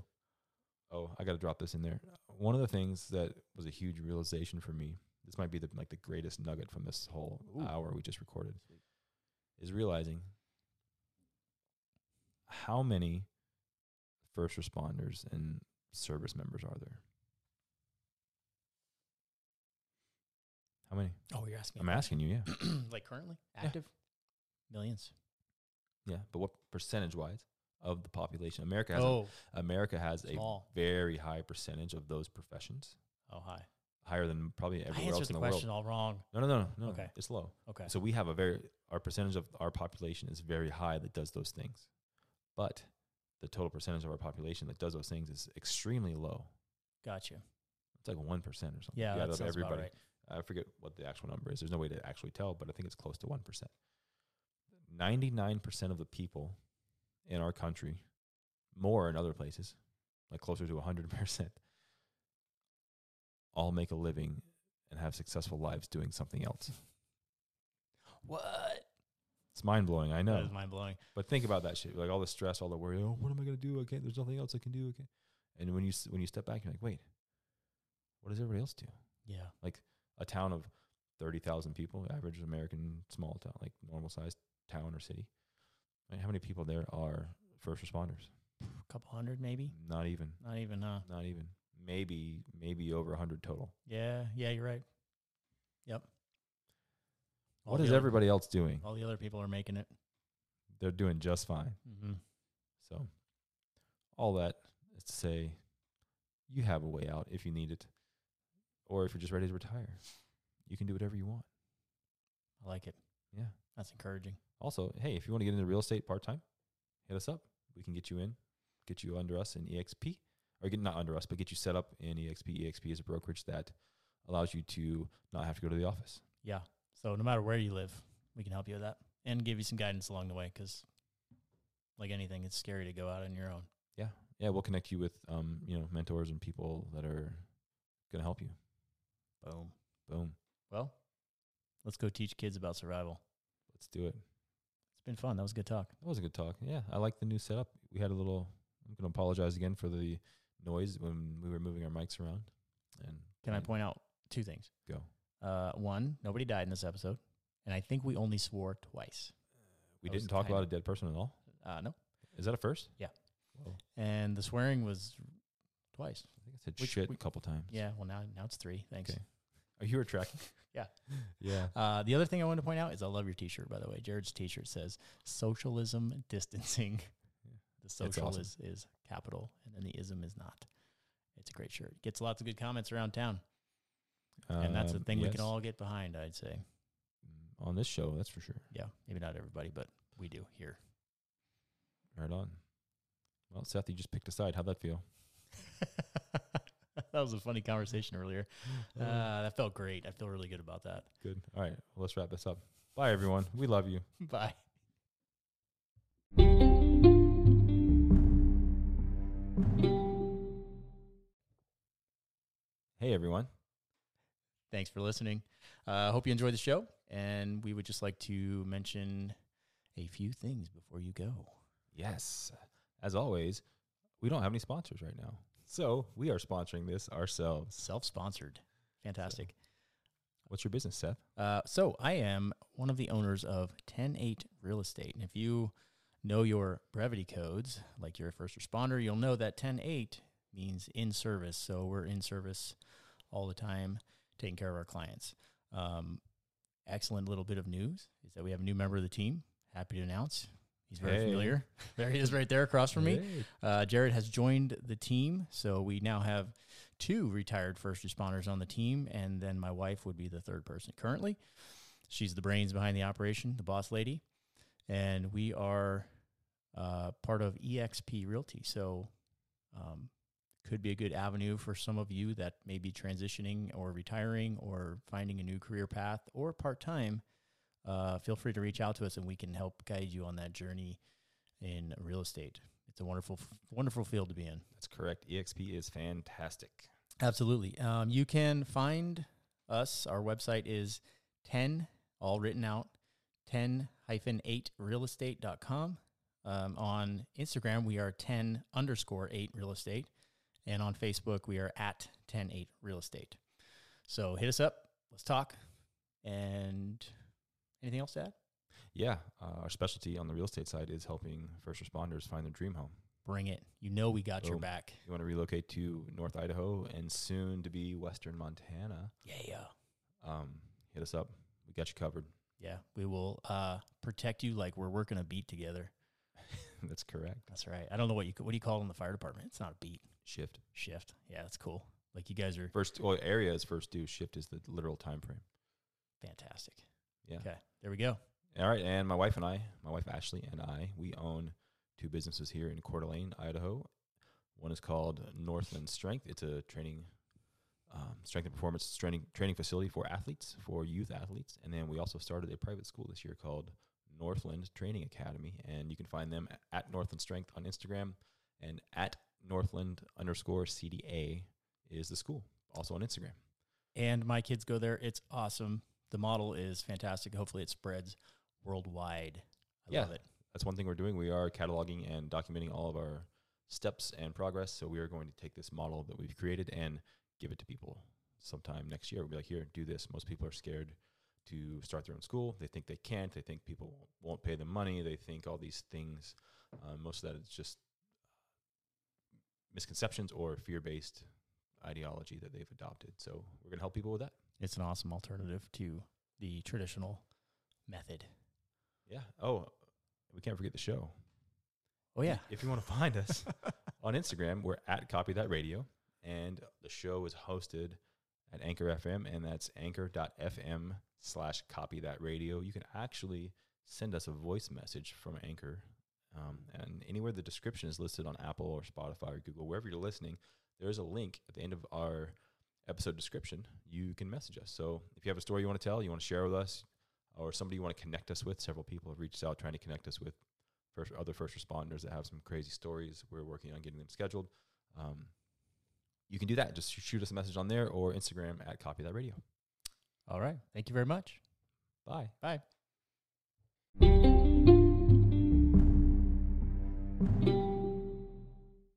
Oh, I gotta drop this in there. One of the things that was a huge realization for me. This might be the like the greatest nugget from this whole Ooh. hour we just recorded. Is realizing how many first responders and service members are there? How many? Oh, you're asking. I'm me. asking you, yeah. like currently Yeah. active, millions. Yeah, but what percentage wise of the population? America has Oh, a, America has a very high percentage of those professions, Oh, hi. Higher than probably I everywhere answered else the in the question world. all wrong. No, no, no, no. Okay. It's low. Okay. So we have a very our percentage of our population is very high that does those things, but the total percentage of our population that does those things is extremely low. Gotcha. It's like one percent or something. Yeah, add that sounds about everybody. right. I forget what the actual number is. There's no way to actually tell, but I think it's close to 1%. 99% of the people in our country, more in other places, like closer to 100%, all make a living and have successful lives doing something else. What? It's mind blowing, I know. It's mind blowing. But think about that shit. Like all the stress, all the worry. Oh, what am I gonna do? Okay, there's nothing else I can do. Okay, and when you when you step back, you're like, wait, what does everybody else do? Yeah. Like a town of 30,000 people, average American small town, like normal sized town or city. I mean, how many people there are first responders? A couple hundred, maybe. Not even, Not even, huh? not even. Maybe, maybe over 100 total. Yeah. Yeah, you're right. Yep. All what is other- everybody else doing? All the other people are making it. They're doing just fine. Mm-hmm. So, all that is to say, you have a way out if you need it, or if you're just ready to retire. You can do whatever you want. I like it. Yeah. That's encouraging. Also, hey, if you want to get into real estate part time, hit us up. We can get you in, get you under us in EXP, or get not under us, but get you set up in EXP. EXP is a brokerage that allows you to not have to go to the office. Yeah. So no matter where you live, we can help you with that and give you some guidance along the way because, like anything, it's scary to go out on your own. Yeah, yeah, we'll connect you with um, you know, mentors and people that are gonna help you. Boom. Boom. Well, let's go teach kids about survival. Let's do it. It's been fun. That was a good talk. That was a good talk. Yeah, I like the new setup. We had a little. I'm gonna apologize again for the noise when we were moving our mics around. And Can I point out two things? Go. Uh, one, nobody died in this episode, and I think we only swore twice. We That was didn't talk about a dead person at all. Uh, no, Is that a first? Yeah. Whoa. and the swearing was twice. I think I said Which shit we- a couple times. Yeah. Well, now now it's three. Thanks. Okay. Are you were tracking? Yeah. yeah. Uh, the other thing I wanted to point out is I love your T-shirt. By the way, Jared's T-shirt says "Socialism distancing." The social awesome. is is capital, and then the ism is not. It's a great shirt. Gets lots of good comments around town, and that's a Um, thing we can all get behind. I'd say. Mm, on this show. That's for sure. Yeah, maybe not everybody, but we do here. Right on. Well, Seth, you just picked a side. How'd that feel? that was a funny conversation earlier. Uh, that felt great. I feel really good about that. Good. All right. Well, let's wrap this up. Bye, everyone. We love you. Bye. Hey, everyone. Thanks for listening. I uh, hope you enjoyed the show, and we would just like to mention a few things before you go. Yes. As always, we don't have any sponsors right now. So we are sponsoring this ourselves. Self-sponsored, fantastic. What's your business, Seth? Uh, so I am one of the owners of 108 Real Estate. And if you know your brevity codes, like you're a first responder, you'll know that 108 means in service. So we're in service all the time, taking care of our clients. Um, excellent little bit of news is that we have a new member of the team. Happy to announce. He's very Hey. familiar. There he is right there across from me. Uh, Jared has joined the team, so we now have two retired first responders on the team, and then my wife would be the third person currently. She's the brains behind the operation, the boss lady, and we are uh, part of EXP Realty. So, um, could be a good avenue for some of you that may be transitioning or retiring or finding a new career path or part time. Uh, feel free to reach out to us, and we can help guide you on that journey in real estate. It's a wonderful, wonderful field to be in. That's correct. EXP is fantastic. Absolutely. Um, you can find us. Our website is 10, all written out, 10 hyphen 8 realestate.com. Um, on Instagram, we are 10 underscore 8 real estate. And on Facebook, we are at 10 8 real estate. So hit us up. Let's talk. And anything else to add? Yeah, uh, our specialty on the real estate side is helping first responders find their dream home. Bring it. You know we got your back. You want to relocate to North Idaho and soon to be Western Montana, Yeah, yeah. um, hit us up. We got you covered. Yeah. We will uh, protect you like we're working a beat together. That's correct. That's right. I don't know what you what do you call it in the fire department? It's not a beat Shift. shift. Yeah, that's cool. Like you guys are First, well, area is first due. Shift is the literal time frame. fantastic. Yeah. Okay, there we go. All right, and my wife and I, my wife Ashley and I, we own two businesses here in Coeur d'Alene, Idaho. One is called Northland Strength. It's a training, um, strength and performance training training facility for athletes, for youth athletes. And then we also started a private school this year called Northland Training Academy, and you can find them at Northland Strength on Instagram and at Northland underscore CDA is the school, also on Instagram. And my kids go there. It's awesome. The model is fantastic. Hopefully, it spreads worldwide. I Yeah. love it. that's one thing we're doing. We are cataloging and documenting all of our steps and progress. So we are going to take this model that we've created and give it to people sometime next year. We'll be like, here, do this. Most people are scared to start their own school. They think they can't. They think people won't pay them money. They think all these things. Uh, most of that is just misconceptions or fear-based ideology that they've adopted. So we're going to help people with that. It's an awesome alternative to the traditional method. Yeah. Oh, we can't forget the show. Oh yeah, If you want to find us on Instagram, we're at Copy That Radio, and the show is hosted at Anchor FM, and that's anchor.fm slash Copy That Radio. You can actually send us a voice message from Anchor, um, and anywhere the description is listed on Apple or Spotify or Google, wherever you're listening, there's a link at the end of our episode description. You can message us. So if you have a story you want to tell, you want to share with us, or somebody you want to connect us with, several people have reached out trying to connect us with first other first responders that have some crazy stories. We're working on getting them scheduled. Um, you can do that. Just shoot us a message on there or Instagram at Copy That Radio. All right. Thank you very much. Bye. Bye.